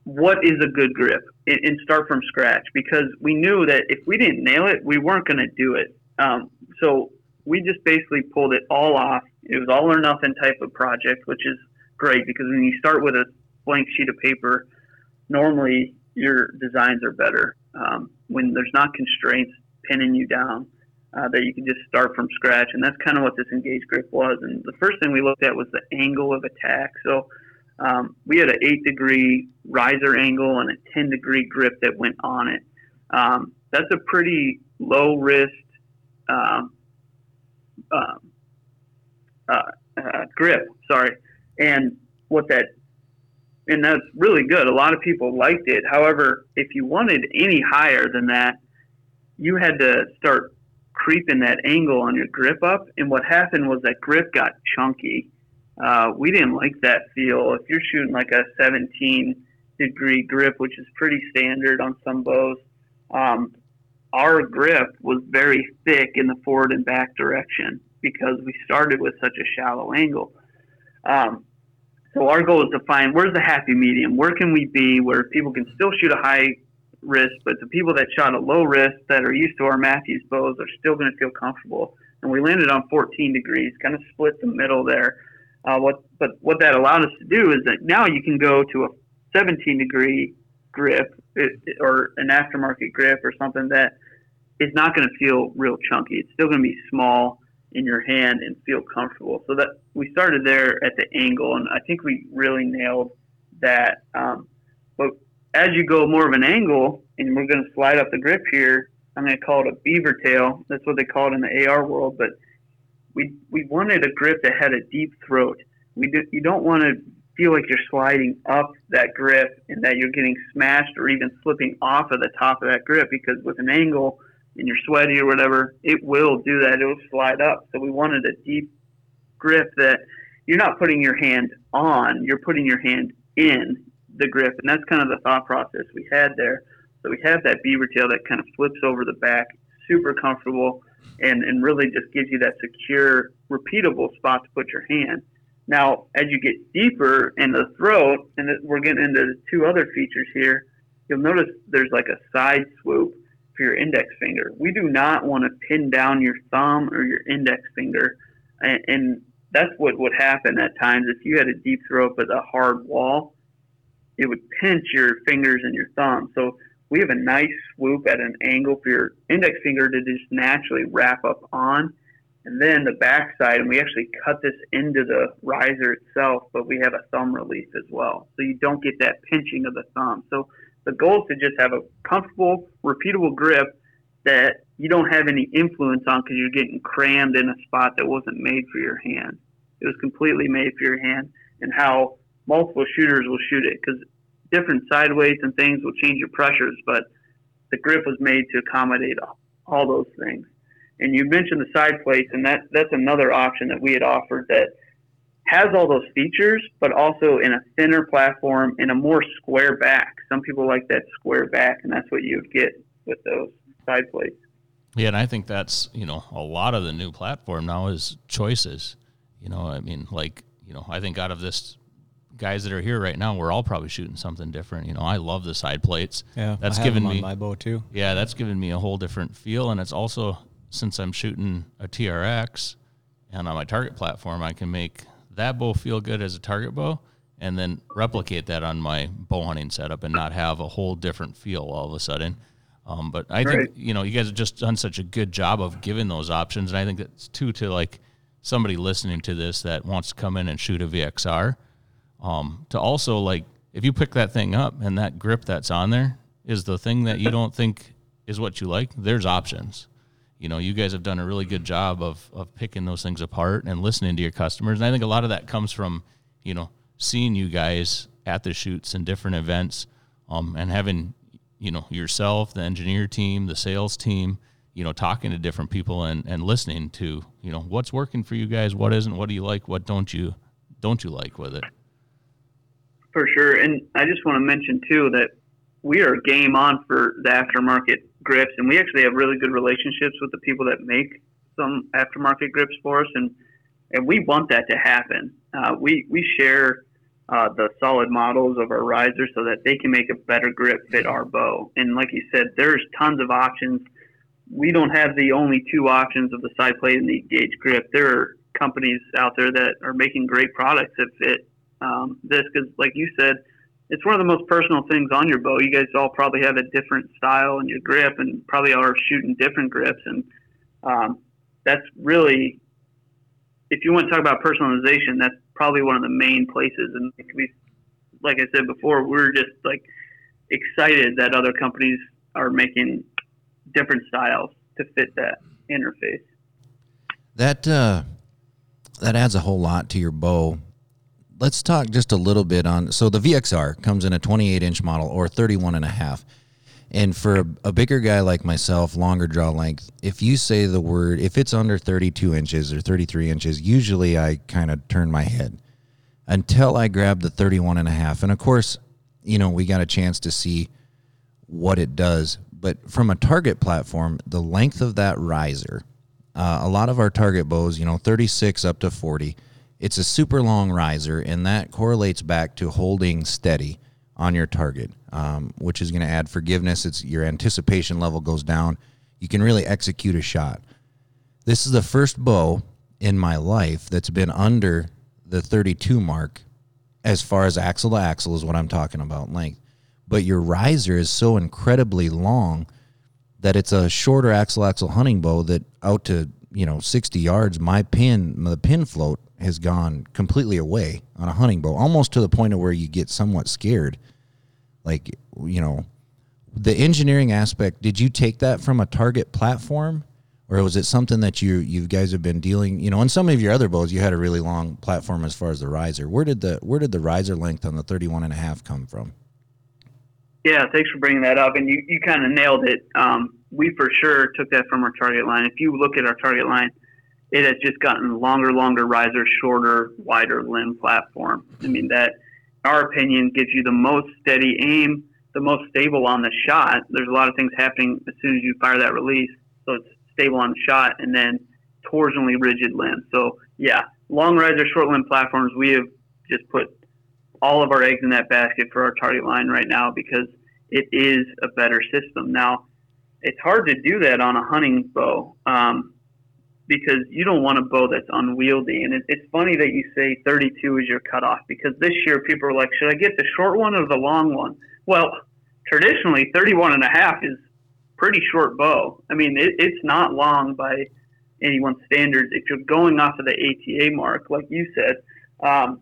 Speaker 2: what is a good grip, and, and start from scratch because we knew that if we didn't nail it, we weren't going to do it. Um, so we just basically pulled it all off. It was all or nothing type of project, which is great because when you start with a blank sheet of paper, normally your designs are better. Um, when there's not constraints pinning you down, uh, that you can just start from scratch. And that's kind of what this Engage grip was. And the first thing we looked at was the angle of attack. So um, we had an eight degree riser angle and a 10 degree grip that went on it. Um, that's a pretty low risk um, um uh, uh, grip. Sorry. And what that and that's really good. A lot of people liked it. However, if you wanted any higher than that, you had to start creeping that angle on your grip up. And what happened was that grip got chunky. Uh, we didn't like that feel. If you're shooting like a 17 degree grip, which is pretty standard on some bows, um, our grip was very thick in the forward and back direction because we started with such a shallow angle. Um, so our goal is to find where's the happy medium. Where can we be where people can still shoot a high risk, but the people that shot a low risk that are used to our Mathews bows are still going to feel comfortable. And we landed on 14 degrees, kind of split the middle there. Uh, what, but what that allowed us to do is that now you can go to a 17 degree grip or an aftermarket grip or something that is not going to feel real chunky. It's still going to be small in your hand and feel comfortable. So that we started there at the angle, and I think we really nailed that. Um, but as you go more of an angle, and we're going to slide up the grip here, I'm going to call it a beaver tail. That's what they call it in the AR world. But we we wanted a grip that had a deep throat. We do, you don't want to feel like you're sliding up that grip and that you're getting smashed or even slipping off of the top of that grip because with an angle and you're sweaty or whatever, it will do that. It will slide up. So we wanted a deep grip that you're not putting your hand on, you're putting your hand in the grip. And that's kind of the thought process we had there. So we have that beaver tail that kind of flips over the back, super comfortable, and, and really just gives you that secure, repeatable spot to put your hand. Now, as you get deeper in the throat, and we're getting into two other features here, you'll notice there's like a side swoop for your index finger. We do not want to pin down your thumb or your index finger. And, and that's what would happen at times if you had a deep throat with a hard wall. It would pinch your fingers and your thumb. So we have a nice swoop at an angle for your index finger to just naturally wrap up on. And then the backside, and we actually cut this into the riser itself, but we have a thumb release as well. So you don't get that pinching of the thumb. So the goal is to just have a comfortable, repeatable grip that you don't have any influence on because you're getting crammed in a spot that wasn't made for your hand. It was completely made for your hand and how multiple shooters will shoot it because different side weights and things will change your pressures, but the grip was made to accommodate all those things. And you mentioned the side plates, and that that's another option that we had offered that – has all those features, but also in a thinner platform in a more square back. Some people like that square back, and that's what you would get with those side plates.
Speaker 3: Yeah, and I think that's you know a lot of the new platform now is choices. You know, I mean, like you know, I think out of this guys that are here right now, we're all probably shooting something different. You know, I love the side plates.
Speaker 5: Yeah, that's given me my bow too.
Speaker 3: Yeah, that's given me a whole different feel, and it's also since I'm shooting a TRX and on my target platform, I can make that bow feel good as a target bow and then replicate that on my bow hunting setup and not have a whole different feel all of a sudden. Um, but I think you know you guys have just done such a good job of giving those options, and I think that's too to like somebody listening to this that wants to come in and shoot a VXR. Um, to also like if you pick that thing up and that grip that's on there is the thing that you don't think is what you like, there's options. You know, you guys have done a really good job of of picking those things apart and listening to your customers. And I think a lot of that comes from, you know, seeing you guys at the shoots and different events, um, and having, you know, yourself, the engineer team, the sales team, you know, talking to different people and, and listening to, you know, what's working for you guys, what isn't, what do you like, what don't you don't you like with it?
Speaker 2: For sure. And I just want to mention too that we are game on for the aftermarket grips, and we actually have really good relationships with the people that make some aftermarket grips for us, and and we want that to happen. Uh, we we share uh, the solid models of our risers so that they can make a better grip fit our bow. And like you said, there's tons of options. We don't have the only two options of the side plate and the Engage grip. There are companies out there that are making great products that fit um, this because, like you said, it's one of the most personal things on your bow. You guys all probably have a different style in your grip, and probably are shooting different grips, and um, that's really, if you want to talk about personalization, that's probably one of the main places. And we, like I said before, we're just like excited that other companies are making different styles to fit that interface.
Speaker 1: That uh, that adds a whole lot to your bow let's talk just a little bit on so the VXR comes in a 28 inch model or 31 and a half. And for a, a, bigger guy like myself, longer draw length, if you say the word, if it's under 32 inches or 33 inches, usually I kind of turn my head until I grab the 31 and a half. And of course, you know, we got a chance to see what it does. But from a target platform, the length of that riser, uh, a lot of our target bows, you know, 36 up to 40, it's a super long riser, and that correlates back to holding steady on your target, um, which is going to add forgiveness. It's your anticipation level goes down. You can really execute a shot. This is the first bow in my life that's been under the 32 mark as far as axle to axle is what I'm talking about length. But your riser is so incredibly long that it's a shorter axle axle hunting bow that out to you know 60 yards my pin the pin float has gone completely away on a hunting bow, almost to the point of where you get somewhat scared. Like, you know, the engineering aspect, did you take that from a target platform? Or was it something that you you guys have been dealing, you know, on some of your other bows you had a really long platform as far as the riser. Where did the where did the riser length on the 31 and a half come from?
Speaker 2: Yeah, thanks for bringing that up. And you, you kind of nailed it. Um, we for sure took that from our target line. If you look at our target line, it has just gotten longer, longer riser, shorter, wider limb platform. I mean, that, in our opinion, gives you the most steady aim, the most stable on the shot. There's a lot of things happening as soon as you fire that release, so it's stable on the shot, and then torsionally rigid limb. So, yeah, long riser, short limb platforms, we have just put all of our eggs in that basket for our target line right now because it is a better system. Now, it's hard to do that on a hunting bow. Um, because you don't want a bow that's unwieldy. And it, it's funny that you say 32 is your cutoff because this year people are like, should I get the short one or the long one? Well, traditionally 31 and a half is pretty short bow. I mean, it, it's not long by anyone's standards if you're going off of the ATA mark, like you said. Um,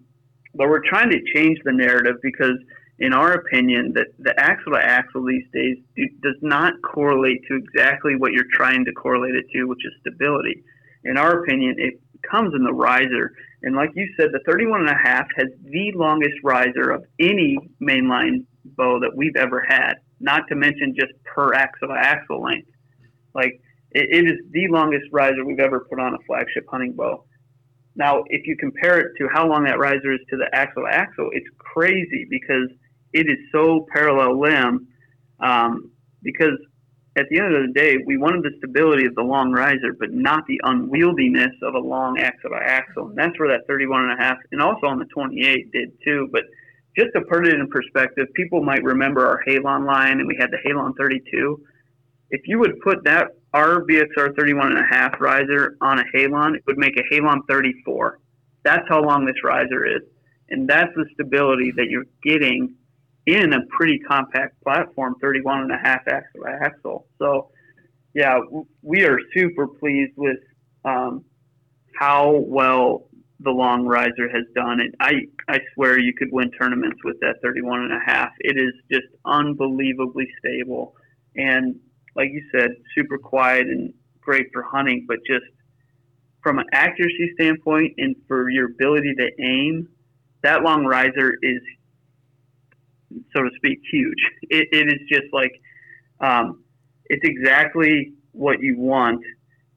Speaker 2: but we're trying to change the narrative because, in our opinion, that the axle to axle these days do, does not correlate to exactly what you're trying to correlate it to, which is stability in our opinion, it comes in the riser. And like you said, the 31 and a half has the longest riser of any mainline bow that we've ever had, not to mention just per axle to axle length. Like it, it is the longest riser we've ever put on a flagship hunting bow. Now, if you compare it to how long that riser is to the axle to axle, it's crazy because it is so parallel limb. Um, because at the end of the day, we wanted the stability of the long riser, but not the unwieldiness of a long axle by axle. And that's where that 31 and a half, and also on the 28 did too. But just to put it in perspective, people might remember our Halon line, and we had the Halon 32. If you would put that our VXR 31 and a half riser on a Halon, it would make a Halon 34. That's how long this riser is, and that's the stability that you're getting in a pretty compact platform, 31 and a half axle axle. So, yeah, we are super pleased with um, how well the long riser has done it. I, I swear you could win tournaments with that 31 and a half. It is just unbelievably stable. And like you said, super quiet and great for hunting, but just from an accuracy standpoint and for your ability to aim, that long riser is, so to speak, huge. It, it is just like, um, it's exactly what you want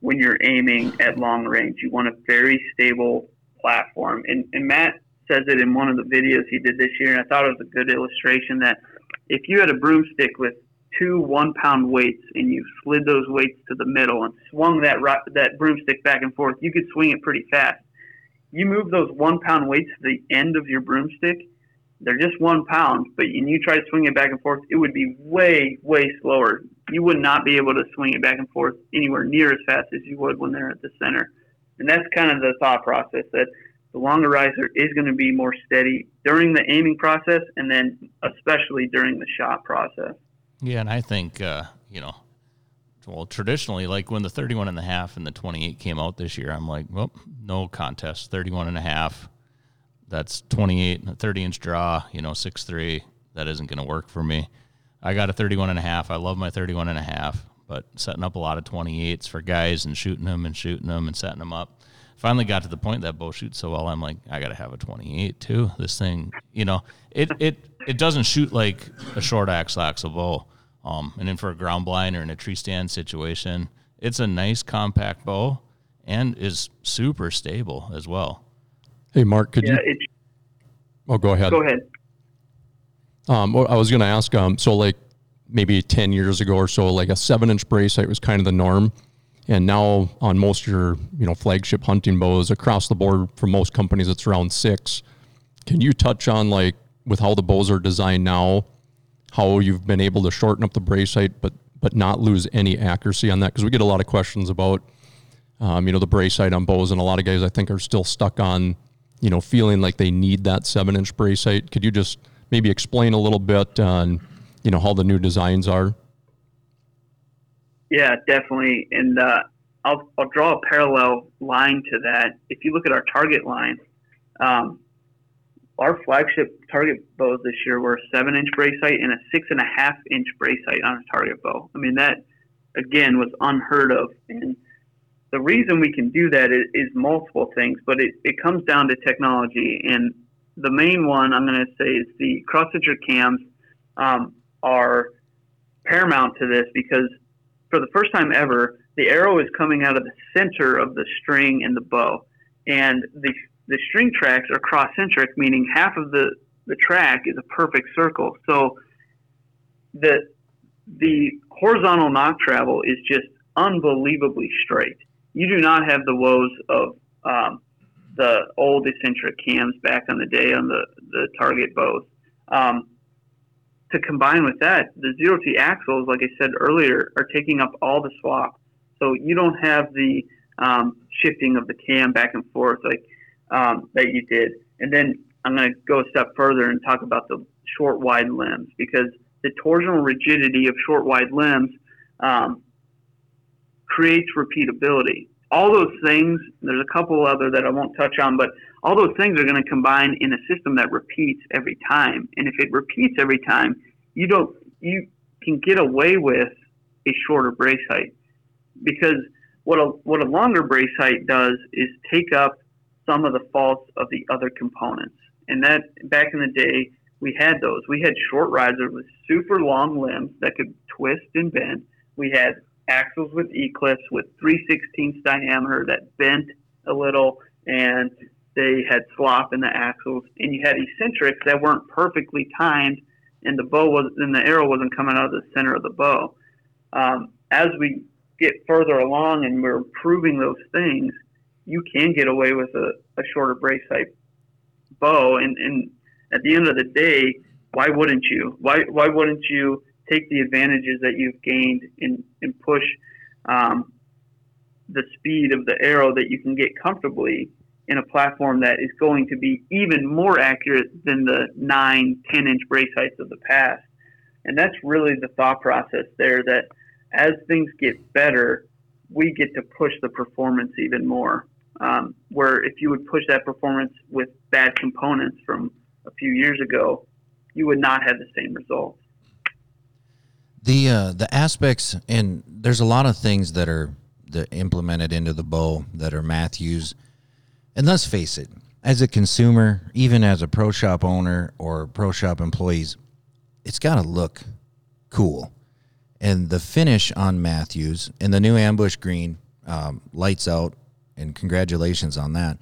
Speaker 2: when you're aiming at long range. You want a very stable platform. And, and Matt says it in one of the videos he did this year, and I thought it was a good illustration that if you had a broomstick with two one pound weights and you slid those weights to the middle and swung that that broomstick back and forth, you could swing it pretty fast. You move those one pound weights to the end of your broomstick, they're just one pound, but and you try to swing it back and forth, it would be way, way slower. You would not be able to swing it back and forth anywhere near as fast as you would when they're at the center. And that's kind of the thought process that the longer riser is going to be more steady during the aiming process and then especially during the shot process.
Speaker 3: Yeah, and I think uh, you know, well, traditionally, like when the 31 and a half and the 28 came out this year, I'm like, well, no contest, 31 and a half. That's 28, 30 inch draw, you know, six three. That isn't going to work for me. I got a 31 and a half. I love my 31 and a half, but setting up a lot of 28s for guys and shooting them and shooting them and setting them up finally got to the point that bow shoots so well. I'm like, I got to have a 28 too. This thing, you know, it it it doesn't shoot like a short axle axle bow. Um, and then for a ground blind or in a tree stand situation, it's a nice compact bow and is super stable as well.
Speaker 4: Hey, Mark, could yeah, you? oh, go ahead.
Speaker 2: Go ahead.
Speaker 4: Um, I was going to ask. Um, so like maybe 10 years ago or so, like a seven inch brace height was kind of the norm. And now on most of your, you know, flagship hunting bows across the board for most companies, it's around six. Can you touch on like with how the bows are designed now, how you've been able to shorten up the brace height, but but not lose any accuracy on that? Because we get a lot of questions about, um, you know, the brace height on bows, and a lot of guys I think are still stuck on, you know, feeling like they need that seven inch brace height. Could you just maybe explain a little bit on, you know, how the new designs are?
Speaker 2: Yeah, definitely. And uh, I'll, I'll draw a parallel line to that. If you look at our target line, um, our flagship target bows this year were a seven inch brace height and a six and a half inch brace height on a target bow. I mean, that again was unheard of. And the reason we can do that is, is multiple things, but it, it comes down to technology. And the main one I'm going to say is the cross centric cams um, are paramount to this because for the first time ever, the arrow is coming out of the center of the string in the bow, and the the string tracks are cross centric, meaning half of the the track is a perfect circle. So the the horizontal nock travel is just unbelievably straight. You do not have the woes of um, the old eccentric cams back on the day on the, the target bows. Um, to combine with that, the zero T axles, like I said earlier, are taking up all the swap. So you don't have the um, shifting of the cam back and forth like um, that you did. And then I'm going to go a step further and talk about the short wide limbs because the torsional rigidity of short wide limbs um, creates repeatability. All those things, there's a couple other that I won't touch on, but all those things are going to combine in a system that repeats every time. And if it repeats every time, you don't you can get away with a shorter brace height because what a what a longer brace height does is take up some of the faults of the other components. And that back in the day, we had those. We had short risers with super long limbs that could twist and bend. We had axles with E-clips with 3 16 diameter that bent a little and they had slop in the axles, and you had eccentrics that weren't perfectly timed, and the bow was and the arrow wasn't coming out of the center of the bow. Um, as we get further along and we're improving those things, you can get away with a, a shorter brace height bow, and, and at the end of the day, why wouldn't you? Why why wouldn't you take the advantages that you've gained and, and push um, the speed of the arrow that you can get comfortably in a platform that is going to be even more accurate than the 9, 10 inch brace heights of the past. And that's really the thought process there that as things get better, we get to push the performance even more. Um, where if you would push that performance with bad components from a few years ago, you would not have the same results.
Speaker 1: The uh, the aspects and there's a lot of things that are the implemented into the bow that are Mathews. And let's face it, as a consumer, even as a pro shop owner or pro shop employees, it's got to look cool. And the finish on Mathews and the new ambush green um, lights out, and congratulations on that.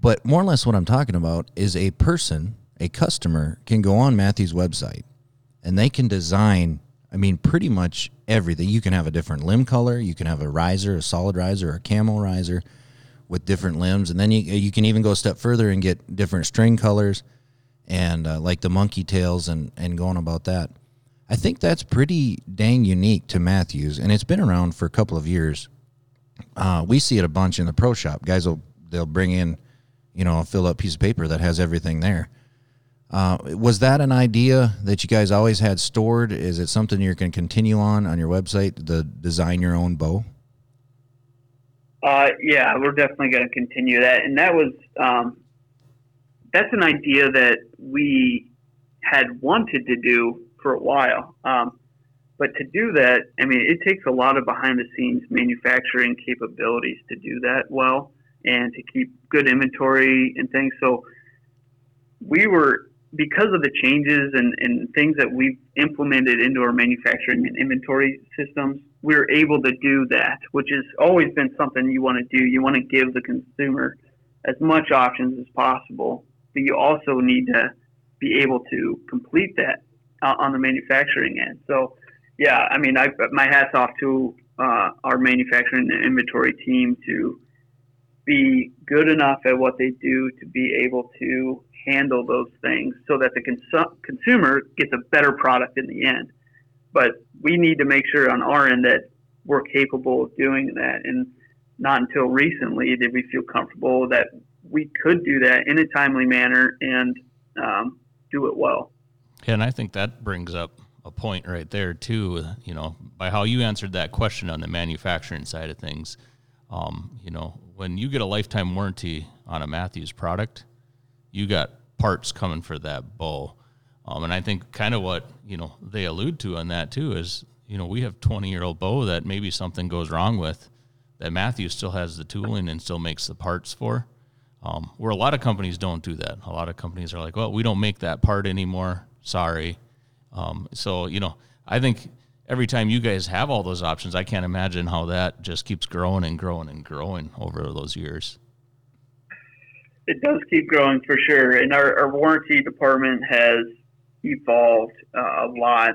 Speaker 1: But more or less, what I'm talking about is a person, a customer, can go on Mathews' website and they can design. I mean, pretty much everything. You can have a different limb color. You can have a riser, a solid riser, or a camel riser with different limbs, and then you you can even go a step further and get different string colors, and uh, like the monkey tails, and and going about that. I think that's pretty dang unique to Mathews. and it's been around for a couple of years. Uh, we see it a bunch in the pro shop. Guys will they'll bring in, you know, a fill up piece of paper that has everything there. Uh, was that an idea that you guys always had stored? Is it something you're going to continue on on your website? The design your own bow.
Speaker 2: Uh, yeah, we're definitely going to continue that, and that was um, that's an idea that we had wanted to do for a while. Um, but to do that, I mean, it takes a lot of behind the scenes manufacturing capabilities to do that well and to keep good inventory and things. So we were, because of the changes and, and things that we've implemented into our manufacturing and inventory systems, we we're able to do that, which has always been something you want to do. You want to give the consumer as much options as possible, but you also need to be able to complete that uh, on the manufacturing end. So, yeah, I mean, I my hats off to uh, our manufacturing and inventory team to be good enough at what they do to be able to handle those things so that the cons- consumer gets a better product in the end. But we need to make sure on our end that we're capable of doing that. And not until recently did we feel comfortable that we could do that in a timely manner and um, do it well.
Speaker 3: And I think that brings up a point right there too. You know, by how you answered that question on the manufacturing side of things. Um, you know, when you get a lifetime warranty on a Mathews product, you got parts coming for that bow. Um, and I think kind of what you know they allude to on that too is you know we have 20 year old bow that maybe something goes wrong with that Matthew still has the tooling and still makes the parts for. Um, where a lot of companies don't do that. A lot of companies are like, well, we don't make that part anymore. Sorry. Um, so, you know, I think every time you guys have all those options, I can't imagine how that just keeps growing and growing and growing over those years.
Speaker 2: It does keep growing for sure. And our, our warranty department has evolved uh, a lot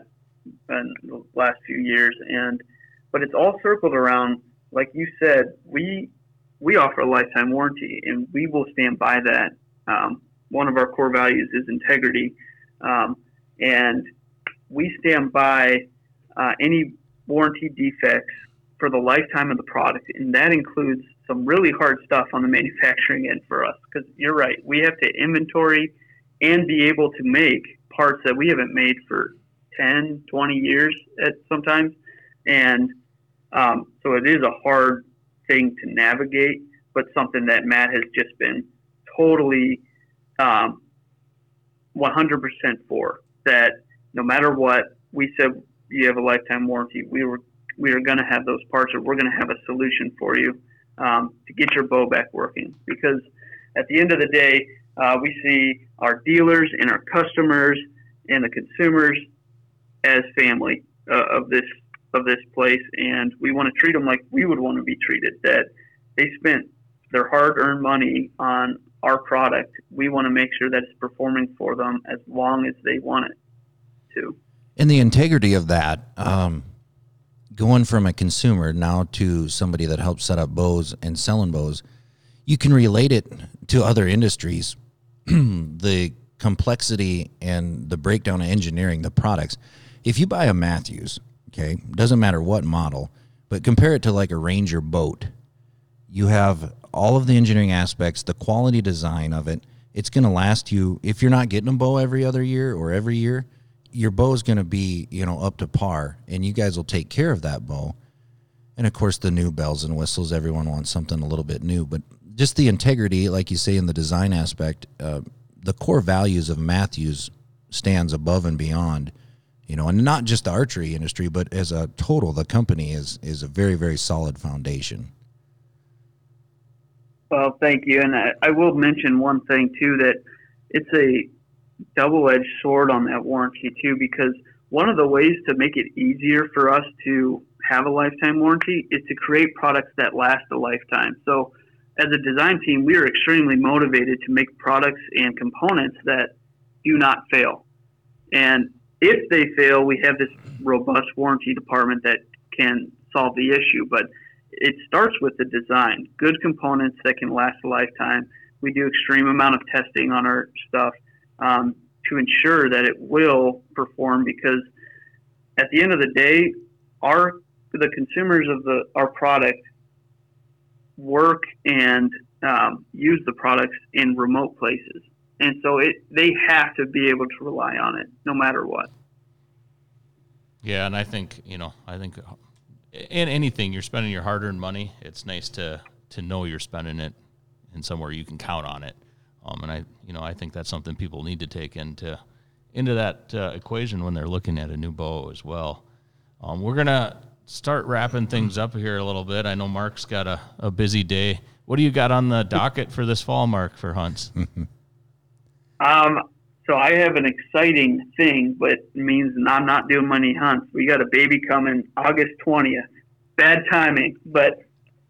Speaker 2: in the last few years. And, but it's all circled around, like you said, we, we offer a lifetime warranty and we will stand by that. Um, one of our core values is integrity. Um, and we stand by uh, any warranty defects for the lifetime of the product, and that includes some really hard stuff on the manufacturing end for us. Because you're right, we have to inventory and be able to make parts that we haven't made for 10, 20 years at sometimes, and um, so it is a hard thing to navigate, but something that Matt has just been totally um, 100% for that no matter what, we said you have a lifetime warranty. We were we are going to have those parts, or we're going to have a solution for you um, to get your bow back working. Because at the end of the day, uh, we see our dealers and our customers and the consumers as family uh, of this of this place, and we want to treat them like we would want to be treated. That they spent their hard-earned money on our product, we want to make sure that it's performing for them as long as they want it to.
Speaker 1: And the integrity of that, um, going from a consumer now to somebody that helps set up bows and selling bows, you can relate it to other industries. the complexity and the breakdown of engineering, the products. If you buy a Mathews, okay, doesn't matter what model, but compare it to like a Ranger boat, you have all of the engineering aspects, the quality design of it. It's going to last you if you're not getting a bow every other year or every year. Your bow is going to be you know up to par, and you guys will take care of that bow. And of course, the new bells and whistles. Everyone wants something a little bit new, but just the integrity, like you say in the design aspect, uh, the core values of Mathews stands above and beyond you know, and not just the archery industry, but as a total, the company is is a very very solid foundation.
Speaker 2: Well, thank you, and I, I will mention one thing too that it's a double edged sword on that warranty too, because one of the ways to make it easier for us to have a lifetime warranty is to create products that last a lifetime. So, as a design team, we are extremely motivated to make products and components that do not fail. And if they fail, we have this robust warranty department that can solve the issue. But it starts with the design, good components that can last a lifetime. We do extreme amount of testing on our stuff um, to ensure that it will perform because at the end of the day, our the consumers of the our product work and um, use the products in remote places and so it they have to be able to rely on it no matter what.
Speaker 3: Yeah, and I think you know, I think in anything you're spending your hard-earned money, it's nice to to know you're spending it in somewhere you can count on it. Um, and I, you know, I think that's something people need to take into into that uh, equation when they're looking at a new bow as well. Um, we're gonna start wrapping things up here a little bit. I know Mark's got a, a busy day. What do you got on the docket for this fall, Mark, for hunts?
Speaker 2: Um, so I have an exciting thing, but it means I'm not doing money hunts. We got a baby coming August 20th. Bad timing, but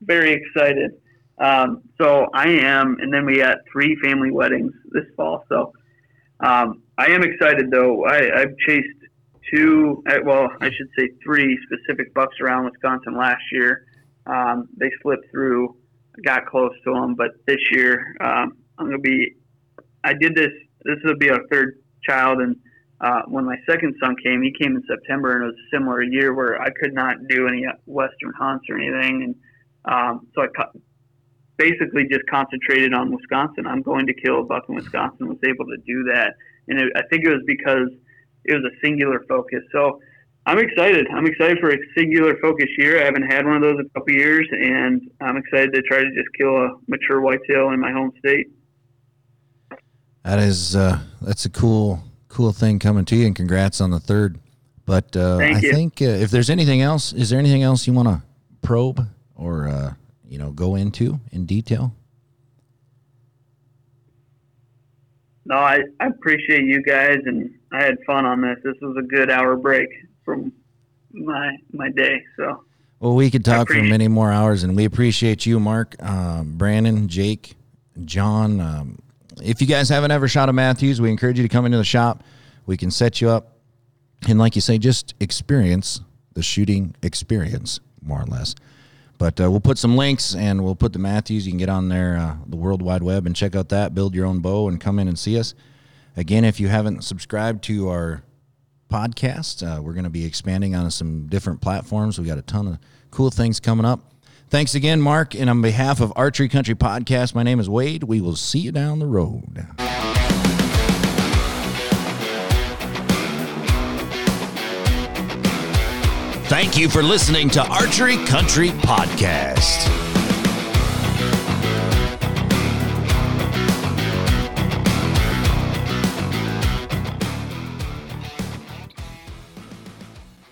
Speaker 2: very excited. Um, so I am, and then we got three family weddings this fall. So um, I am excited though. I, I've chased two, well, I should say three specific bucks around Wisconsin last year. Um, they slipped through, got close to them, but this year um, I'm to be I did this. This will be our third child, and uh, when my second son came, he came in September, and it was a similar year where I could not do any western hunts or anything, and um, so I co- basically just concentrated on Wisconsin. I'm going to kill a buck in Wisconsin. Was able to do that, and it, I think it was because it was a singular focus. So I'm excited. I'm excited for a singular focus year. I haven't had one of those in a couple years, and I'm excited to try to just kill a mature whitetail in my home state.
Speaker 1: That is uh, that's a cool cool thing coming to you, and congrats on the third. But uh, I you. think uh, if there's anything else, is there anything else you want to probe or uh, you know go into in detail?
Speaker 2: No, I, I appreciate you guys, and I had fun on this. This was a good hour break from my my day. So.
Speaker 1: Well, we could talk for many more hours, and we appreciate you, Mark, um, Brandon, Jake, John. Um, if you guys haven't ever shot a Mathews, we encourage you to come into the shop. We can set you up. And like you say, just experience the shooting experience, more or less. But uh, we'll put some links and we'll put the Mathews. You can get on there, uh, the World Wide Web, and check out that, build your own bow, and come in and see us. Again, if you haven't subscribed to our podcast, uh, we're going to be expanding on some different platforms. We got a ton of cool things coming up. Thanks again, Mark. And on behalf of Archery Country Podcast, my name is Wade. We will see you down the road.
Speaker 6: Thank you for listening to Archery Country Podcast.